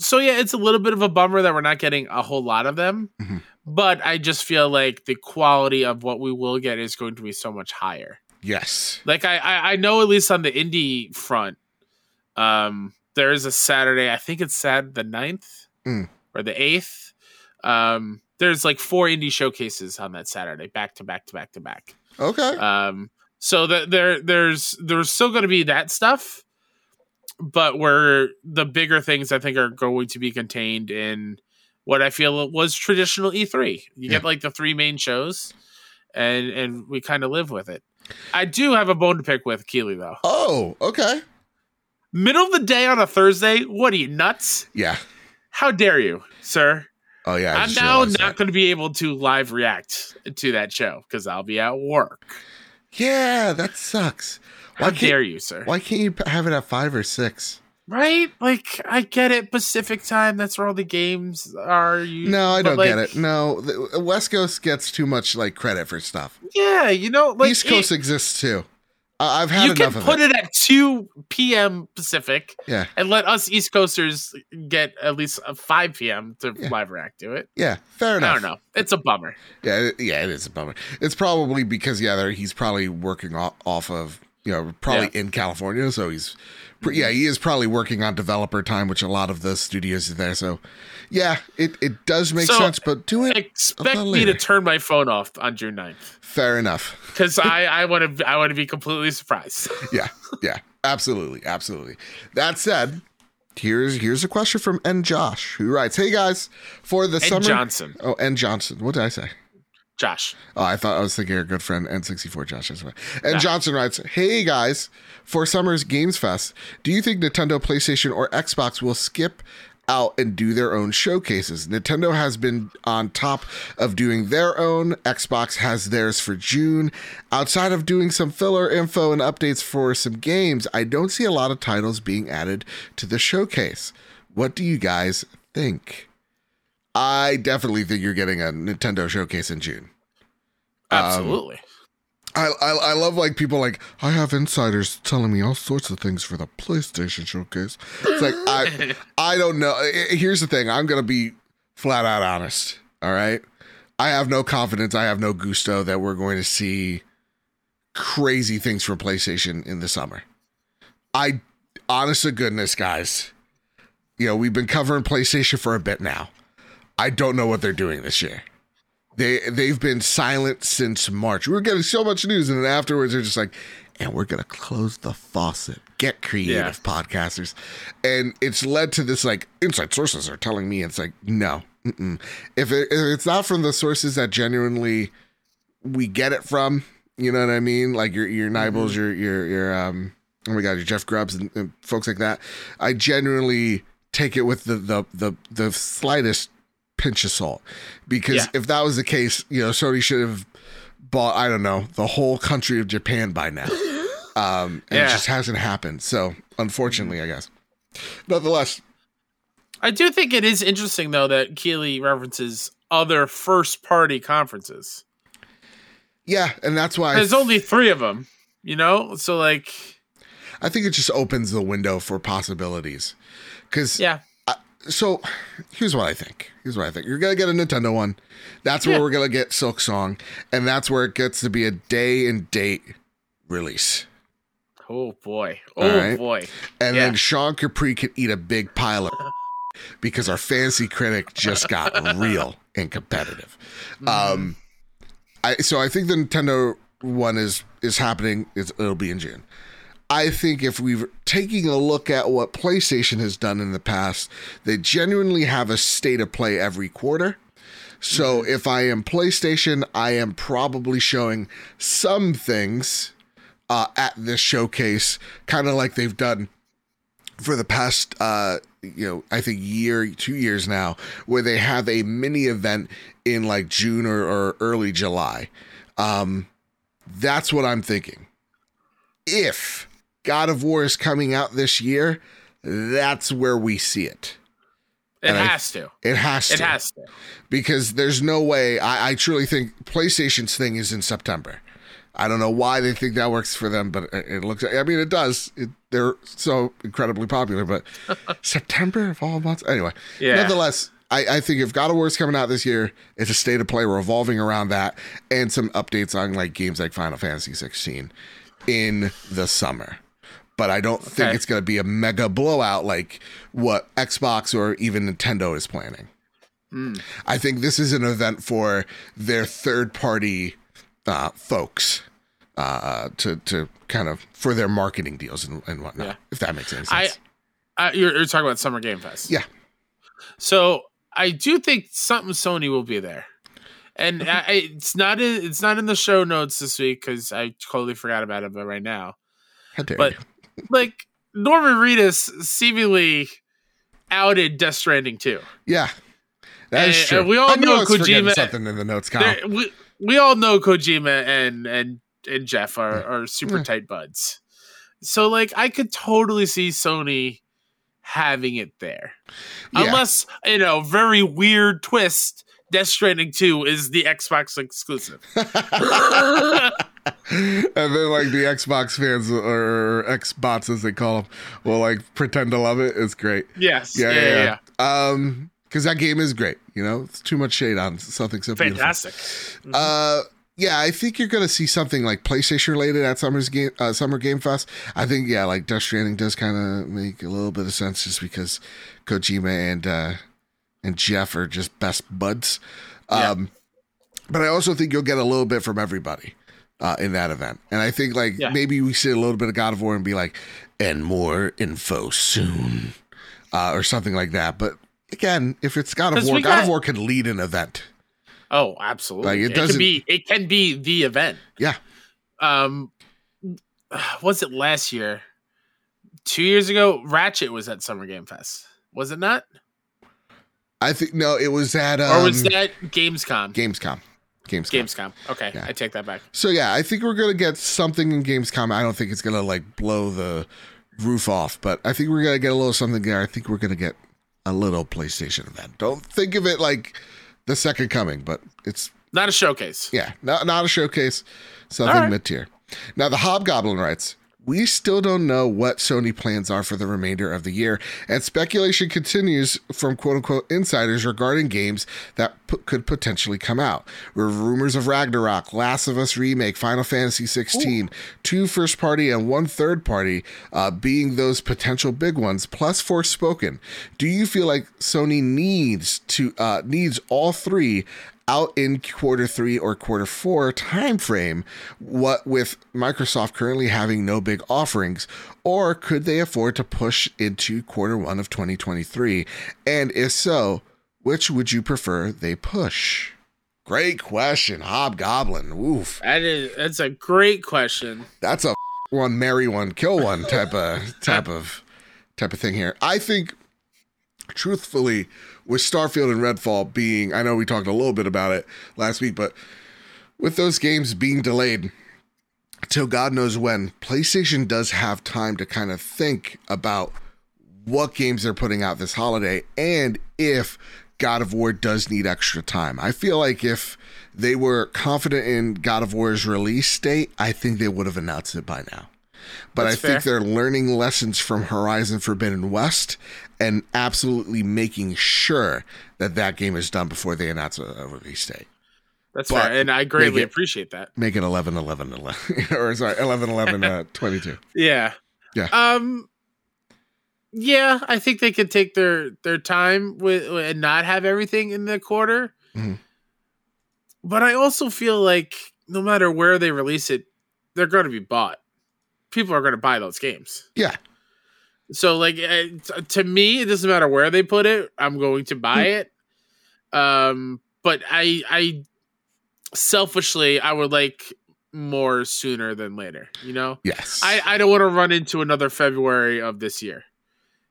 So yeah, it's a little bit of a bummer that we're not getting a whole lot of them, Mhm. but I just feel like the quality of what we will get is going to be so much higher. Yes. Like I, I, I know at least on the indie front, um, there is a Saturday. I think it's Sat the 9th Mm. or the eighth. Um, there's like four indie showcases on that Saturday, back to back to back to back. Okay. Um, so that there, there's there's still going to be that stuff, but where the bigger things I think are going to be contained in what I feel was traditional E3. You Yeah. get like the three main shows, and and we kind of live with it. I do have a bone to pick with Keighley though. oh, okay. Middle of the day on a Thursday? What are you nuts? Yeah. How dare you, sir? Oh yeah. I I'm now not going to be able to live react to that show because I'll be at work. Yeah, that sucks. How dare you, sir? why can't you have it at five or six? Right? Like I get it, Pacific time. That's where all the games are. You, No, I don't like, get it. No, the, uh, West Coast gets too much like credit for stuff. Yeah, you know, like East Coast it- exists too. I I've had you can enough of put it. it. at two p.m. Pacific Yeah, and let us East Coasters get at least a five p.m. to Yeah. live react to it. yeah, fair enough. I don't know. It's a bummer. Yeah, yeah, it is a bummer. It's probably because yeah, there, he's probably working off of you know probably in California, so he's pr- mm-hmm. yeah he is probably working on developer time, which a lot of the studios is there. So yeah, it it does make So, sense, but do it. Expect me to turn my phone off on June 9th. Fair enough. because I I want to I want to be completely surprised. Yeah, yeah, absolutely, absolutely. That said, here's here's a question from N Josh who writes, "Hey guys, for the And summer." Johnson, Oh, N Johnson. What did I say? Josh, Oh, I thought I was thinking our good friend N64 Josh. Why. And. Johnson writes, Hey guys, for summer's Games Fest, do you think Nintendo, PlayStation, or Xbox will skip out and do their own showcases? Nintendo has been on top of doing their own. Xbox has theirs for June. Outside of doing some filler info and updates for some games, I don't see a lot of titles being added to the showcase. What do you guys think? I definitely think you're getting a Nintendo showcase in June. Um, absolutely. I, I I love like people like I have insiders telling me all sorts of things for the PlayStation showcase. It's like I I don't know. Here's the thing. I'm gonna be flat out honest. All right. I have no confidence. I have no gusto that we're going to see crazy things from PlayStation in the summer. I honest to goodness, guys. You know, we've been covering PlayStation for a bit now. I don't know what they're doing this year. They they've been silent since March. We were getting so much news, and then afterwards they're just like, and we're gonna close the faucet. Get creative, Yeah. podcasters, and it's led to this like inside sources are telling me it's like no. Mm-mm. If, it, if it's not from the sources that genuinely we get it from, you know what I mean? Like your your Nibbles, your your your um oh my god, your Jeff Grubbs and, and folks like that. I genuinely take it with the the the, the slightest pinch of salt because Yeah. if that was the case, you know, Sony should have bought I don't know the whole country of Japan by now. Um, and it just hasn't happened. So unfortunately, I guess. Nonetheless, I do think it is interesting though that Keighley references other first party conferences. yeah, and that's why There's only three of them, you know. So like, I think it just opens the window for possibilities. Because yeah, so here's what I think. Here's what I think. You're gonna get a Nintendo one. That's where Yeah. we're gonna get Silksong, and that's where it gets to be a day and date release. oh boy, oh right. boy, And Yeah. then Sean Capri can eat a big pile of because our fancy critic just got real and competitive. Mm-hmm. Um, I so I think the Nintendo one is is happening. It's, it'll be in June. I think if we're taking a look at what PlayStation has done in the past, they genuinely have a state of play every quarter. So if I am PlayStation, I am probably showing some things uh, at this showcase, kind of like they've done for the past uh you know i think year two years now where they have a mini event in like june or, or early july. Um that's what i'm thinking. If god of war is coming out this year that's where we see it It And I- has to. it has to It has to. because there's no way I, I truly think playstation's thing is in september i don't know why they think that works for them but it, it looks i mean it does it, they're so incredibly popular but september of all months anyway Yeah. nonetheless I, I think if god of war is coming out this year it's a state of play revolving around that and some updates on like games like final fantasy 16 in the summer but I don't think it's going to be a mega blowout like what Xbox or even Nintendo is planning. Mm. I think this is an event for their third party uh, folks uh, to to kind of for their marketing deals and, and whatnot. Yeah. If that makes any I- sense. Uh, you're, you're talking about Summer Game Fest. Yeah. So I do think something Sony will be there, and I, I- it's not in it's not in the show notes this week because I totally forgot about it. But right now, How dare but- you? Like Norman Reedus seemingly outed Death Stranding too. Yeah. That is and- true. we all I know I was forgetting Kojima- something in the notes, Kyle. We we all know Kojima and and and Geoff are are super Yeah. tight buds. So like I could totally see Sony having it there. Yeah. Unless, you know, very weird twist, Death Stranding 2 is the Xbox exclusive. and then like the Xbox fans or Xbots as they call them will like pretend to love it. It's great. yes. Yeah, yeah, yeah. Um, because that game is great. You know, it's too much shade on something so. Fantastic. Uh, yeah, I think you're gonna see something like PlayStation related at Summer's game, uh, Summer Game Fest. I think yeah, like Death Stranding does kind of make a little bit of sense just because Kojima and uh, and Geoff are just best buds. Yeah. Um, but I also think you'll get a little bit from everybody uh, in that event, and I think like Yeah. maybe we see a little bit of God of War and be like, and more info soon, uh, or something like that. But again, if it's God of War, God of War can lead an event. Oh, absolutely. Like, it it, doesn't- can be it can be the event. Yeah. Um was it last year? 2 years ago, Ratchet was at Summer Game Fest. Was it not? I think no, it was at um, or was that Gamescom? Gamescom. Gamescom. Gamescom. Okay, Yeah. I take that back. So yeah, I think we're gonna get something in Gamescom. I don't think it's gonna like blow the roof off, but I think we're gonna get a little something there. I think we're gonna get a little PlayStation event. Don't think of it like the second coming, but it's Not a showcase. yeah, not not a showcase, something right. mid tier. Now the Hobgoblin writes. We still don't know what Sony plans are for the remainder of the year, and speculation continues from quote unquote insiders regarding games that p- could potentially come out. With rumors of Ragnarok, Last of Us Remake, Final Fantasy 16, two first party and one third party uh, being those potential big ones, plus Forspoken. Do you feel like Sony needs to uh, needs all three out in quarter three or quarter four timeframe, what with Microsoft currently having no big offerings, or could they afford to push into quarter one of 2023? And if so, which would you prefer they push? Great question, Hobgoblin. Oof, That is that's a great question. that's a one marry one kill one type of type of type of thing here. I think truthfully with Starfield and Redfall being I know we talked a little bit about it last week but with those games being delayed till God knows when PlayStation does have time to kind of think about what games they're putting out this holiday and if God of War does need extra time. I feel like if they were confident in God of War's release date, I think they would have announced it by now. But That's I think they're learning lessons from Horizon Forbidden West and absolutely making sure that that game is done before they announce a, a release date. That's But fair, and I greatly it- appreciate that. Make it 11 11 11 or sorry, 11 11 uh, 22. Yeah. Yeah. Um yeah, I think they could take their their time with and not have everything in the quarter. Mhm. But I also feel like no matter where they release it, they're going to be bought. people are going to buy those games. Yeah. So like uh, to me, it doesn't matter where they put it. I'm going to buy it. Um, but I I selfishly I would like more sooner than later. You know, Yes. I I don't want to run into another February of this year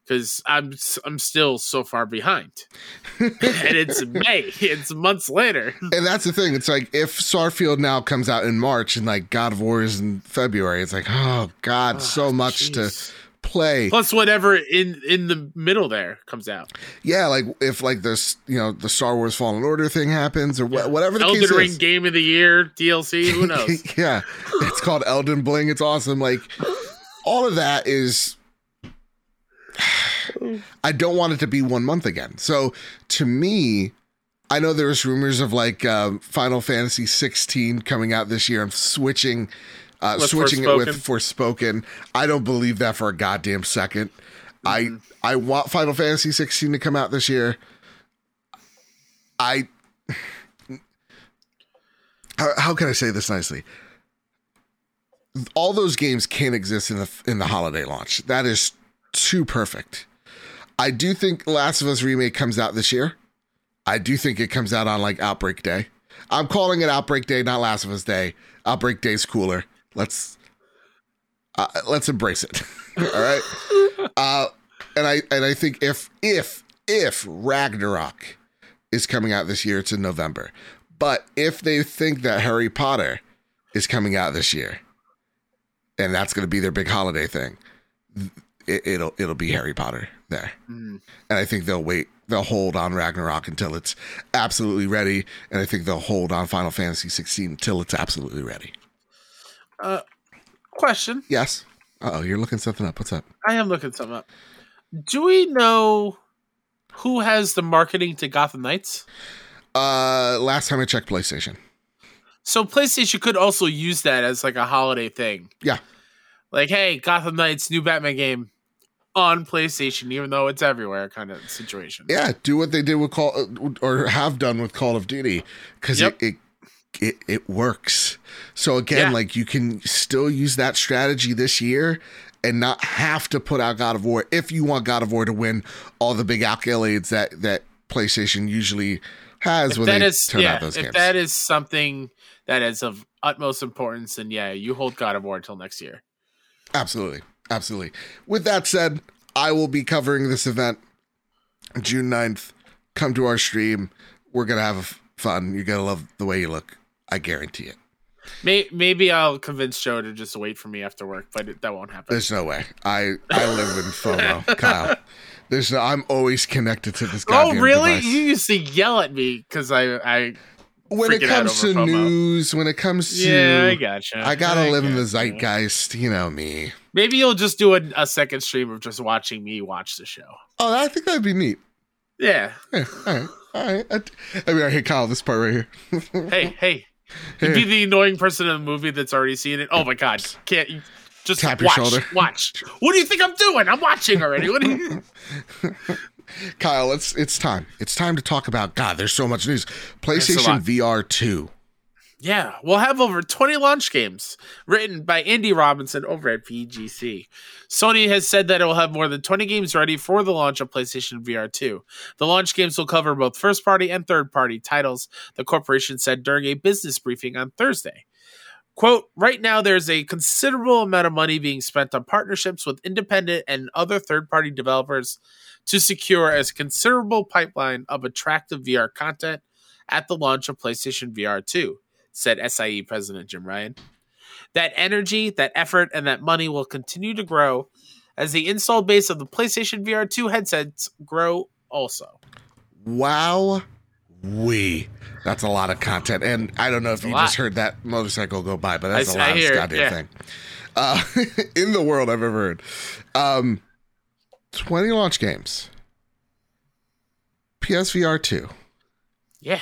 because I'm I'm still so far behind, and it's May. It's months later. and that's the thing. It's like if Starfield now comes out in March and like God of War is in February, it's like, oh God, so Ah, much to jeez. Play. Plus whatever in in the middle there comes out. Yeah, like if like this, you know, the Star Wars Fallen Order thing happens or wha- Yeah. whatever the Elden case Ring is. Game of the Year DLC. Who knows? yeah, it's called Elden Bling. It's awesome. Like all of that is. I don't want it to be one month again. So to me, I know there's rumors of like um, Final Fantasy 16 coming out this year and switching, uh, With switching it with Forspoken. I don't believe that for a goddamn 2nd Mm-hmm. I I want Final Fantasy 16 to come out this year. I how, how can I say this nicely? All those games can't exist in the in the holiday launch. That is too perfect. I do think Last of Us remake comes out this year. I do think it comes out on like Outbreak Day. I'm calling it Outbreak Day, not Last of Us Day. Outbreak Day's cooler. Let's uh, let's embrace it. All right. Uh, and I and I think if if if Ragnarok is coming out this year, it's in November. But if they think that Harry Potter is coming out this year, and that's going to be their big holiday thing, it, it'll it'll be Harry Potter there. Mm. And I think they'll wait. They'll hold on Ragnarok until it's absolutely ready, and I think they'll hold on Final Fantasy 16 until it's absolutely ready. Uh, question. Yes. Oh, you're looking something up. What's up? I am looking something up. Do we know who has the marketing to Gotham Knights? Uh, last time I checked PlayStation. So PlayStation could also use that as like a holiday thing. Yeah. Like, hey, Gotham Knights new Batman game on PlayStation, even though it's everywhere, kind of situation. Yeah, do what they did with Call or have done with Call of Duty because Yep. it, it it it works. So again, Yeah. like you can still use that strategy this year and not have to put out God of War if you want God of War to win all the big accolades that that PlayStation usually has If when that they is, turn yeah, out those if games. that is something that is of utmost importance, and yeah, you hold God of War until next year. Absolutely. Absolutely. With that said, I will be covering this event June 9th. Come to our stream. We're to have fun. You're to love the way you look. I guarantee it. Maybe I'll convince Joe to just wait for me after work, but it, that won't happen. There's no way. I I live in FOMO, Kyle. There's no. I'm always connected to this. Guy. Oh, really? device. You used to yell at me because I, I, when it comes to FOMO. news, when it comes to, yeah, I gotcha. I gotta live in the zeitgeist. You know me. Maybe you'll just do a, a second stream of just watching me watch the show. Oh, I think that'd be neat. Yeah. Yeah, all right, all right. I, mean, I mean, hey, Kyle, this part right here. Hey, hey. You'd be the annoying person in the movie that's already seen it. Oh my god. Can't you just Tap your watch, shoulder. Watch. What do you think I'm doing? I'm watching already. What do you Kyle, it's it's time. It's time to talk about God. There's so much news. PlayStation. VR two. Yeah, we'll have over 20 launch games written by Andy Robinson over at VGC. Sony has said that it will have more than 20 games ready for the launch of PlayStation VR 2. The launch games will cover both first party and third party titles, the corporation said during a business briefing on Thursday. Quote, right now there's a considerable amount of money being spent on partnerships with independent and other third party developers to secure a considerable pipeline of attractive VR content at the launch of PlayStation VR 2 said SIE President Jim Ryan. That energy, that effort, and that money will continue to grow as the installed base of the PlayStation VR 2 headsets grow also. Wow, we. That's a lot of content, and I don't know if you lot. just heard that motorcycle go by, but that's I- a lot I of hear goddamn yeah. thing. Uh, in the world I've ever heard. Um, twenty launch games. PSVR two. Yeah.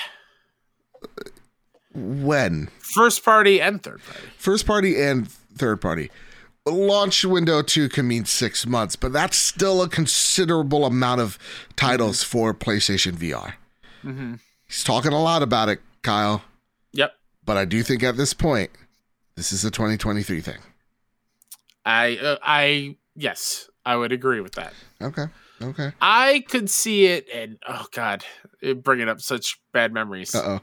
When First party and third party. first party and third party. Launch window two can mean six months, but that's still a considerable amount of titles for PlayStation VR. Mm-hmm. He's talking a lot about it, Kyle. Yep. But I do think at this point, this is a 2023 thing. I uh, I yes, I would agree with that. Okay. Okay. I could see it, and oh god, it bringing up such bad memories. Uh oh.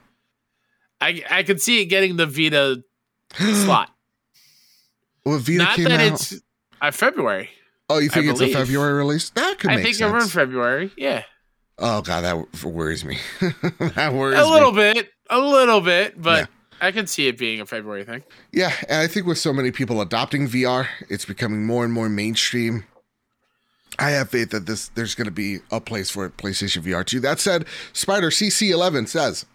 I I could see it getting the Vita slot. Well, Vita Not came that out. it's uh, February. oh, you think I it's a. February release? That could be I think sense. around February. Yeah, Oh god, that worries me. that worries a little me. bit, a little bit, but Yeah. I can see it being a February thing. Yeah, and I think with so many people adopting VR, it's becoming more and more mainstream. I have faith that this there's going to be a place for it, PlayStation VR 2. That said, Spider CC11 says,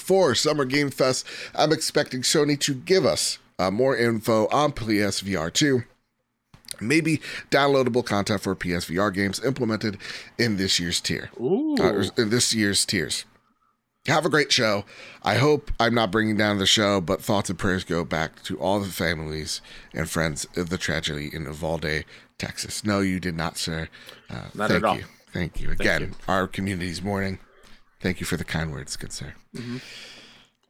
for Summer Game Fest, I'm expecting Sony to give us uh, more info on PSVR 2. Maybe downloadable content for PSVR games implemented in this year's tier. Ooh, uh, in this year's tiers. Have a great show. I hope I'm not bringing down the show, but thoughts and prayers go back to all the families and friends of the tragedy in Uvalde, Texas. No, you did not, sir. Uh, Not thank at all. you. Thank you again. you. Our community's mourning. Thank you for the kind words, good sir. Mm-hmm.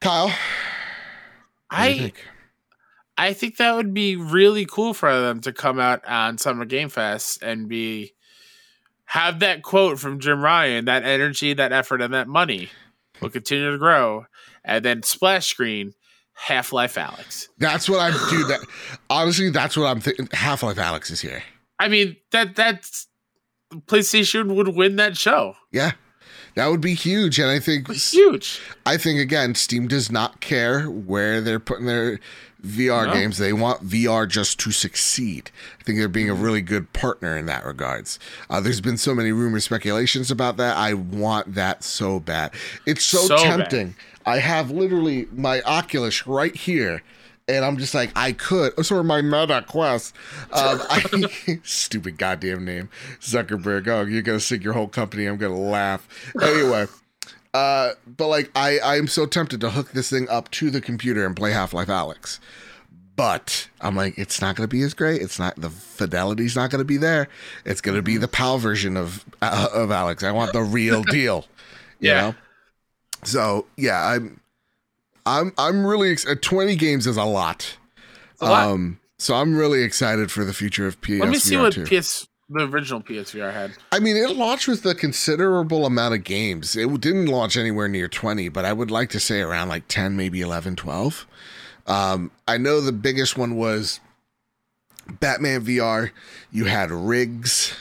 Kyle, what do you I think? I think that would be really cool for them to come out on Summer Game Fest and be have that quote from Jim Ryan, that energy, that effort, and that money will continue to grow, and then splash screen Half Life Alyx. That's what I'm. Dude, that honestly, that's what I'm thinking. Half Life Alyx is here. I mean that that's PlayStation would win that show. Yeah, that would be huge, and I think Huge. I think again, Steam does not care where they're putting their VR No. games. They want VR just to succeed. I think they're being a really good partner in that regards. Uh, there's been so many rumors, speculations about that. I want that so bad. It's so, So bad. tempting. I have literally my Oculus right here. And I'm just like, I could. Sorry, my Meta Quest. Um, I, stupid goddamn name, Zuckerberg. Oh, you're gonna sink your whole company. I'm gonna laugh. Anyway, uh, but like I, I'm so tempted to hook this thing up to the computer and play Half Life Alyx. But I'm like, it's not going to be as great. It's not the fidelity's not going to be there. It's going to be the PAL version of uh, of Alyx. I want the real deal. You Yeah. know? So yeah, I'm I'm I'm really ex- uh, 20 games is a lot. a lot. Um, so I'm really excited for the future of PSVR Let me see what 2. PS the original PSVR had. I mean, it launched with a considerable amount of games. It didn't launch anywhere near 20, but I would like to say around like 10, maybe 11, 12. Um, I know the biggest one was Batman VR. You had Rigs.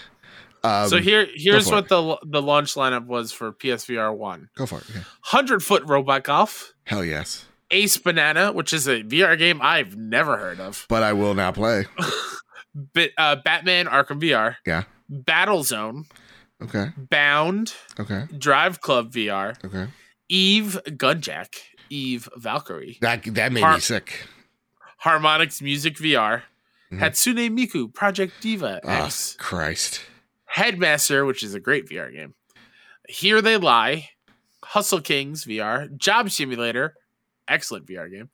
Um, so here here's what the the launch lineup was for PSVR one. go for it. Okay. Hundred foot robot golf. Hell yes. Ace Banana, which is a VR game I've never heard of. But I will now play. Bit, uh, Batman Arkham VR. Yeah. Battle Zone. Okay. Bound. Okay. Drive Club VR. Okay. Eve Gunjack. Eve Valkyrie. That that made Har- me sick. Harmonix Music VR. Mhm. Hatsune Miku Project Diva Ah, X. Christ. Headmaster, which is a great VR game. Here They Lie. Hustle Kings VR. Job Simulator. Excellent VR game.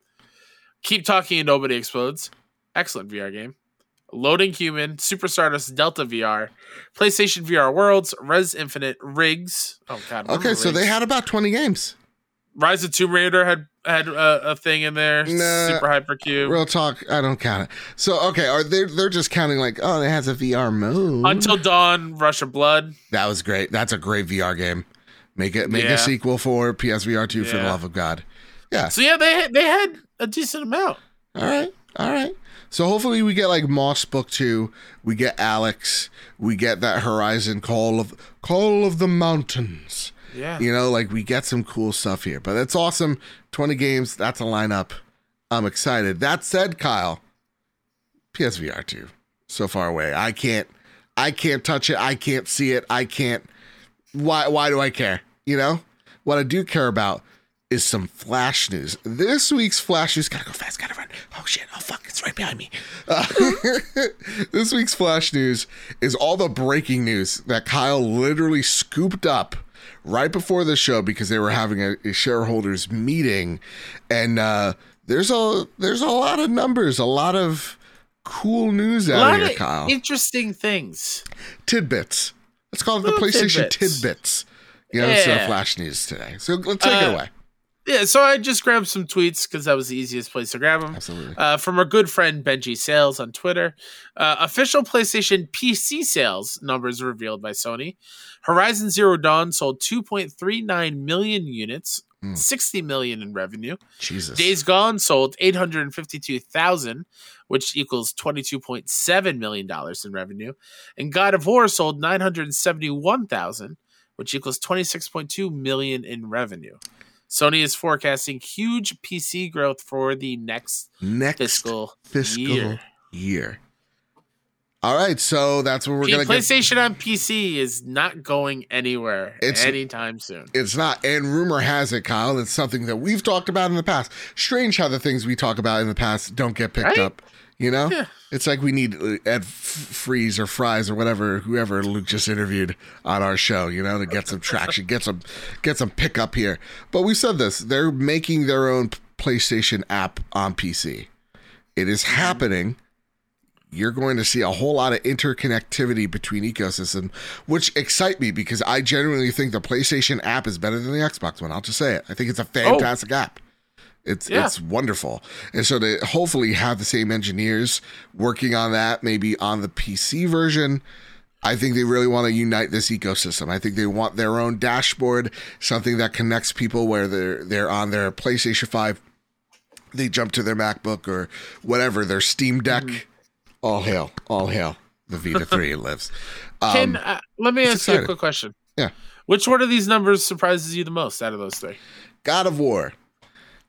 Keep Talking and Nobody Explodes. Excellent VR game. Loading Human. Super Stardust Delta VR. PlayStation VR Worlds. Rez Infinite. Rigs. Oh, God. Okay, so they had about 20 games. Rise of Tomb Raider had had a, a thing in there. Nah. Super Hypercube. Real talk, I don't count it. So okay, are they they're just counting like, oh, it has a VR mode. Until Dawn. Rush of Blood. That was great. That's a great VR game. Make it make Yeah. a sequel for PSVR 2 for the love of God. Yeah. So yeah, they had, they had a decent amount. All right. All right. So hopefully we get like Moss Book 2, we get Alyx, we get that Horizon Call of Call of the Mountains. Yeah. You know, like we get some cool stuff here. But that's awesome. 20 games, that's a lineup. I'm excited. That said, Kyle, PSVR 2. So far away. I can't I can't touch it. I can't see it. I can't why why do I care? You know? What I do care about is some flash news. This week's flash news gotta go fast, gotta run. Oh shit! Oh fuck! It's right behind me. Uh, this week's flash news is all the breaking news that Kyle literally scooped up right before the show because they were having a, a shareholders meeting, and uh, there's a there's a lot of numbers, a lot of cool news out here, of Kyle. interesting things. tidbits. Let's call it the PlayStation tidbits. tidbits. You know, it's uh, Yeah. flash news today. So let's take it Uh, away. Yeah, so I just grabbed some tweets because that was the easiest place to grab them. Absolutely. Uh, from our good friend Benji Sales on Twitter. Uh, official PlayStation PC sales numbers revealed by Sony. Horizon Zero Dawn sold 2.39 million units, Hmm. 60 million in revenue. Jesus. Days Gone sold 852,000, which equals 22.7 million dollars in revenue, and God of War sold 971,000, which equals 26.2 million in revenue. Sony is forecasting huge PC growth for the next Next fiscal, fiscal year. year. All right, so that's what we're gonna get. PlayStation on PC is not going anywhere It's- anytime soon. It's not, and rumor has it, Kyle. It's something that we've talked about in the past. Strange how the things we talk about in the past don't get picked Right? up. You know, Yeah. it's like we need uh, Ed Freeze or Fries or whatever, whoever Luke just interviewed on our show. You know, to get some traction, get some, get some pickup here. But we said this: they're making their own PlayStation app on PC. It is happening. You're going to see a whole lot of interconnectivity between ecosystem, which excite me because I genuinely think the PlayStation app is better than the Xbox one. I'll just say it. I think it's a fantastic app. It's Yeah. it's wonderful. And so to hopefully have the same engineers working on that, maybe on the PC version, I think they really want to unite this ecosystem. I think they want their own dashboard, something that connects people where they're they're on their PlayStation 5, they jump to their MacBook or whatever, their Steam Deck. Mm-hmm. All hail, all hail. The Vita 3 lives. Can Um, uh, let me ask you a quick question? Yeah. Which one of these numbers surprises you the most out of those three? God of War.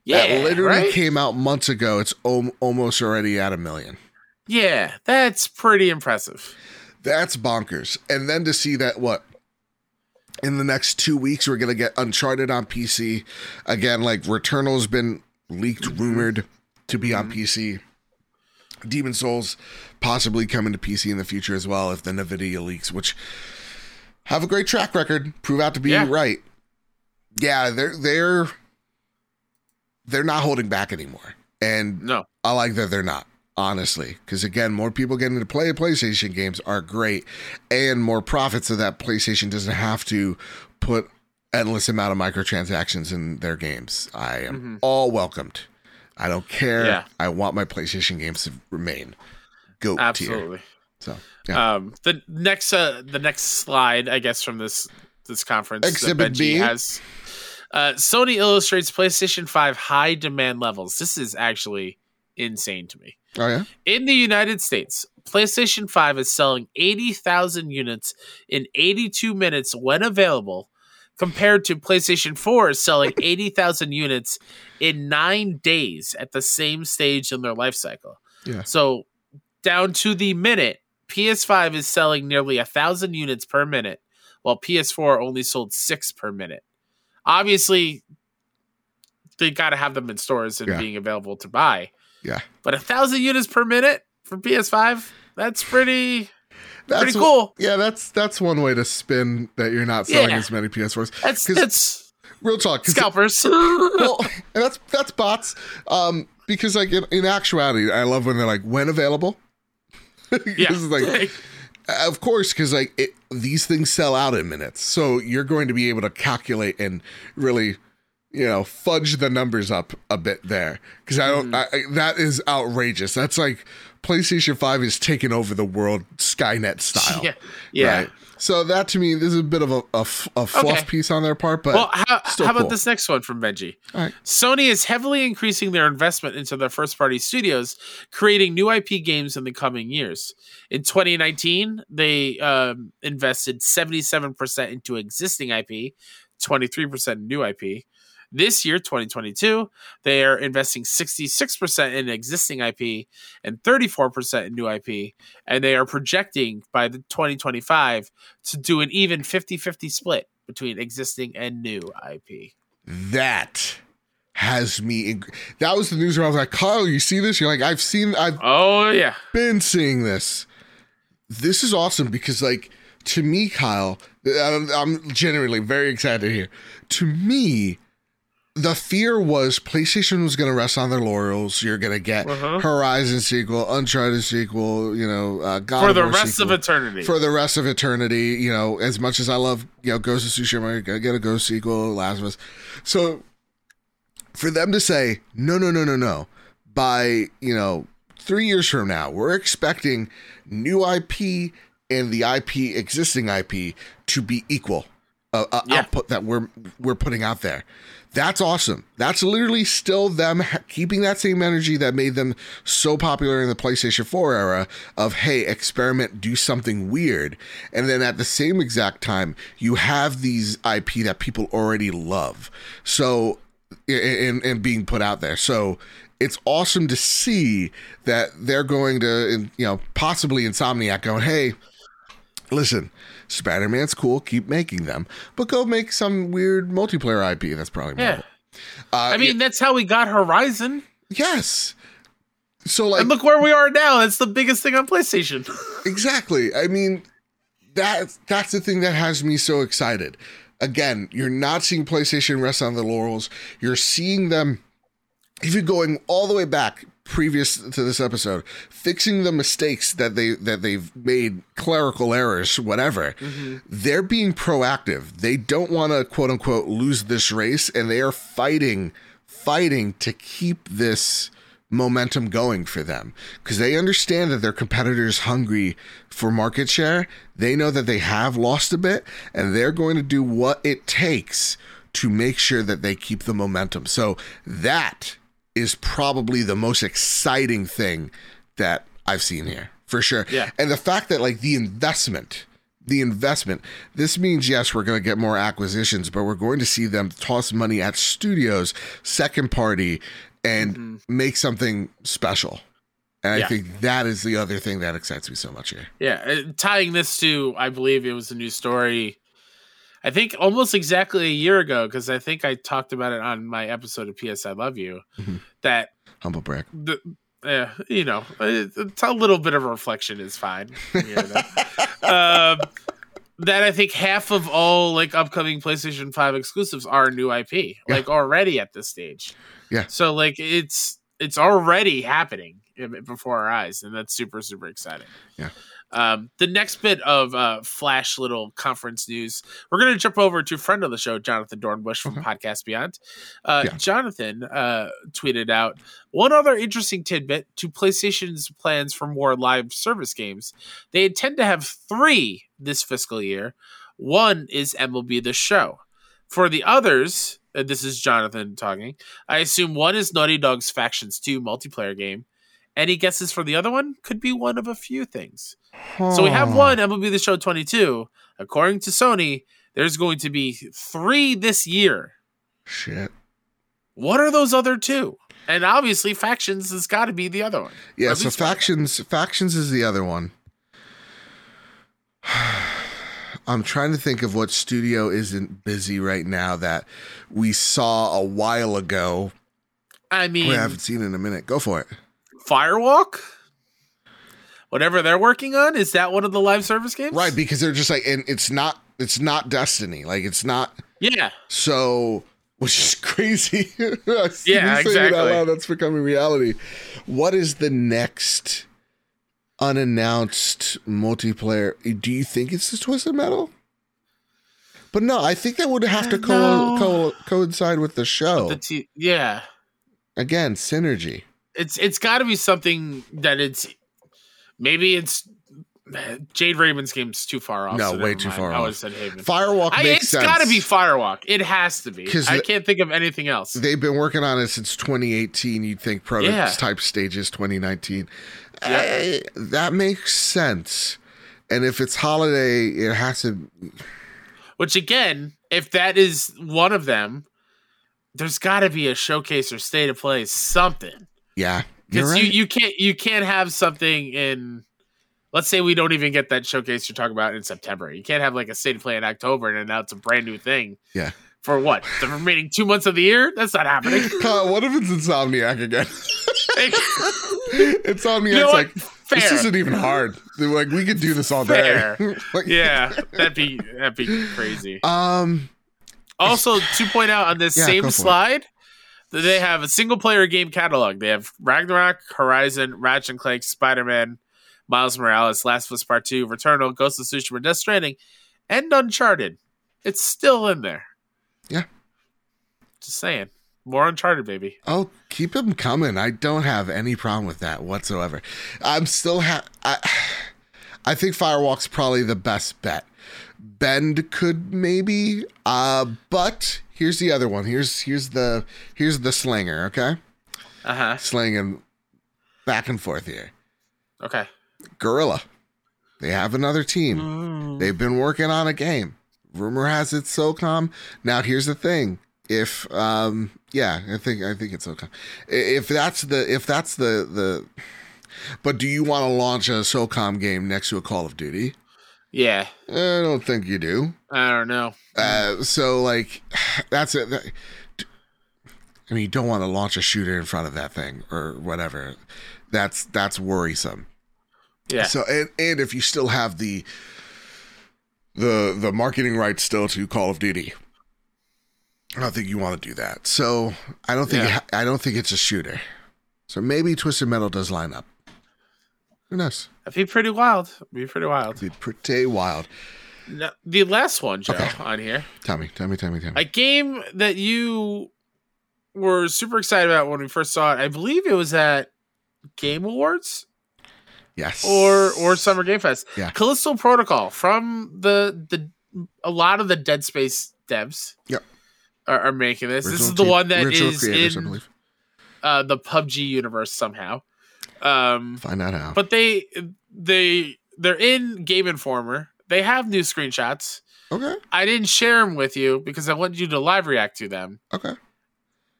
Yeah, that literally right? came out months ago. It's om- almost already at a million. Yeah, that's pretty impressive. That's bonkers. And then to see that what in the next two weeks we're gonna get Uncharted on PC again. Like Returnal's been leaked, mm-hmm. rumored to be on mm-hmm. PC. Demon Souls possibly coming to PC in the future as well if the Nvidia leaks, which have a great track record, prove out to be Yeah. right. Yeah, they're they're they're not holding back anymore, and No, I like that they're not, honestly. Because again, more people getting to play PlayStation games are great, and more profits so that PlayStation doesn't have to put endless amount of microtransactions in their games. I am all welcomed. I don't care. Mm-hmm. Yeah. I want my PlayStation games to remain goat tier. absolutely. So yeah, Um, the next uh, the next slide, I guess, from this this conference, that Exhibit B. has uh, Sony illustrates PlayStation Five high demand levels. This is actually insane to me. oh yeah, In the United States, PlayStation 5 is selling 80,000 units in 82 minutes when available, compared to PlayStation 4 is selling 80,000 units in nine days at the same stage in their life cycle. Yeah. So, down to the minute, PS5 is selling nearly a thousand units per minute, while PS4 only sold six per minute. Obviously, they got to have them in stores and Yeah. being available to buy. yeah. But a thousand units per minute for PS5, that's pretty That's pretty cool. Yeah, that's that's one way to spin that you're not selling Yeah. as many PS4s. That's that's Real talk, scalpers. well, and that's that's bots. Um, because like in, in actuality, I love when they're like when available. yeah, This is like, Uh, of course, because like it, these things sell out in minutes, so you're going to be able to calculate and really, you know, fudge the numbers up a bit there. Because I don't, I, I- that is outrageous. That's like PlayStation Five is taking over the world, Skynet style. yeah, yeah. Right? So that to me, this is a bit of a fluff Okay. piece on their part, but Well, how, how about cool. this next one from Benji? Right. Sony is heavily increasing their investment into their first party studios, creating new IP games in the coming years. In 2019, they um, invested 77% into existing IP, 23% new IP. This year, 2022, they are investing 66% in existing IP and 34% in new IP. And they are projecting by the 2025 to do an even 50 50 split between existing and new IP. that has me. In, that was the news where I was like, Kyle, you see this? You're like, I've seen, I've Oh, yeah. been seeing this. This is awesome because, like, to me, Kyle, I'm, I'm genuinely very excited here. To me, the fear was PlayStation was going to rest on their laurels. You're going to get Uh-huh. Horizon sequel, Uncharted sequel, you know, uh, God For the War rest sequel. of eternity. For the rest of eternity, you know, as much as I love, you know, Ghost of Tsushima, I gotta get a Ghost sequel, Last of Us. So for them to say, no, no, no, no, no, by, you know, three years from now, we're expecting new IP and the IP, existing IP, to be equal uh, uh, Yeah. output that we're we're putting out there. That's awesome. That's literally still them keeping that same energy that made them so popular in the PlayStation 4 era of hey, experiment, do something weird. And then at the same exact time, you have these IP that people already love. So and and being put out there. So it's awesome to see that they're going to you know, possibly Insomniac going, "Hey, listen, Spider Man's cool. Keep making them, but go make some weird multiplayer IP. That's probably Yeah. Uh, I mean, that's how we got Horizon. yes. So like and look where we are now. It's the biggest thing on PlayStation. exactly. I mean, that that's the thing that has me so excited. Again, you're not seeing PlayStation rest on the laurels. You're seeing them, even going all the way back previous to this episode, fixing the mistakes that they that they've made, clerical errors, whatever. Mm-hmm. They're being proactive. They don't want to quote unquote lose this race, and they are fighting, fighting to keep this momentum going for them because they understand that their competitors hungry for market share they know that they have lost a bit and they're going to do what it takes to make sure that they keep the momentum so that is probably the most exciting thing that i've seen here for sure Yeah. and the fact that like the investment the investment this means yes we're going to get more acquisitions but we're going to see them toss money at studios second party and make something special and i think that is the other thing that excites me so much here Yeah, uh, tying this to, I believe it was a new story. I think almost exactly a year ago, because I think I talked about it on my episode of PS I Love You. Mhm. That humble brag the, uh, you know, it's a little bit of a reflection is fine. You hear that? um, that I think half of all like upcoming PlayStation Five exclusives are new IP, like already at this stage. Yeah. So like it's it's already happening before our eyes, and that's super super exciting. Yeah. Um, the next bit of uh, flash little conference news, we're going to jump over to a friend of the show, Jonathan Dornbush from Podcast Beyond. Uh, Yeah. Jonathan uh, tweeted out one other interesting tidbit to PlayStation's plans for more live service games. They intend to have three this fiscal year. One is MLB The Show. For the others, uh, this is Jonathan talking. I assume one is Naughty Dog's Factions 2 multiplayer game. Any guesses for the other one? Could be one of a few things. So we have hmm. one MLB The Show 22. According to Sony, there's going to be three this year. shit What are those other two? And obviously, Factions has got to be the other one. Yeah so one. factions factions is the other one i'm trying to think of what studio isn't busy right now that we saw a while ago I mean, we haven't seen in a minute go for it Firewalk? Whatever they're working on, is that one of the live service games? right because they're just like and it's not it's not destiny like it's not Yeah. So, which is crazy. Yeah, exactly. loud, That's becoming reality. What is the next unannounced multiplayer? Do you think it's the Twisted Metal? But no, I think that would have to uh, co- co- coincide with the show. The t- yeah. Again, synergy. It's it's got to be something that it's maybe it's Jade Raymond's game's too far off. No, so way too mind. far I off. have said Haven. Firewalk I, makes it's sense. It's got to be Firewalk. It has to be. I can't think of anything else. They've been working on it since 2018. You'd think prototype stages 2019. Eh, that makes sense. And if it's holiday, it has to Which again, if that is one of them, there's got to be a showcase or state of play something. Yeah, Because right. you, you can't you can't have something in let's say we don't even get that showcase you're talking about in September. You can't have like a state play in October and announce a brand new thing. Yeah. For what? The remaining two months of the year? That's not happening. Uh, what if it's Insomniac again? Insomniac's You know like, Fair. this isn't even hard. Like, we could do this all day. Like, yeah, that'd be that'd be crazy. Um. Also, to point out on this Yeah, same slide, they have a single player game catalog. They have Ragnarok, Horizon, Ratchet and Clank, Spider Man, Miles Morales, Last of Us Part Two, Returnal, Ghost of Tsushima, Death Stranding, and Uncharted. It's still in there. Yeah. Just saying. more Uncharted, baby. Oh, keep them coming. I don't have any problem with that whatsoever. I'm still ha- I, I think Firewalk's probably the best bet. Bend could maybe, uh, but here's the other one. Here's here's the here's the slinger. Okay, Uh huh. slinging back and forth here. Okay. Guerrilla. They have another team. They've been working on a game. Rumor has it SOCOM. Now here's the thing. If um yeah, I think I think it's SOCOM. If that's the if that's the the but do you want to launch a SOCOM game next to a Call of Duty? Yeah. I don't think you do. I don't know. Uh, so like that's it. I mean, you don't want to launch a shooter in front of that thing or whatever. That's that's worrisome. Yeah. So and and if you still have the the the marketing rights still to Call of Duty, I don't think you want to do that. So I don't think Yeah. I don't think it's a shooter. So maybe Twisted Metal does line up. Who knows? That'd be pretty wild. It'd be pretty wild. It'd be pretty wild. Now, the last one, Joe, Okay. on here. Tell me, tell me, tell me, tell me. A game that you were super excited about when we first saw it. I believe it was at Game Awards yes. or or Summer Game Fest. Yeah. Callisto Protocol from the the a lot of the Dead Space devs. Yep. Are, are making this. this is the te- one that is original creators, in uh, the PUBG universe somehow. Um, Find out how. but they they they're in Game Informer. They have new screenshots. okay. I didn't share them with you because I wanted you to live react to them. Okay.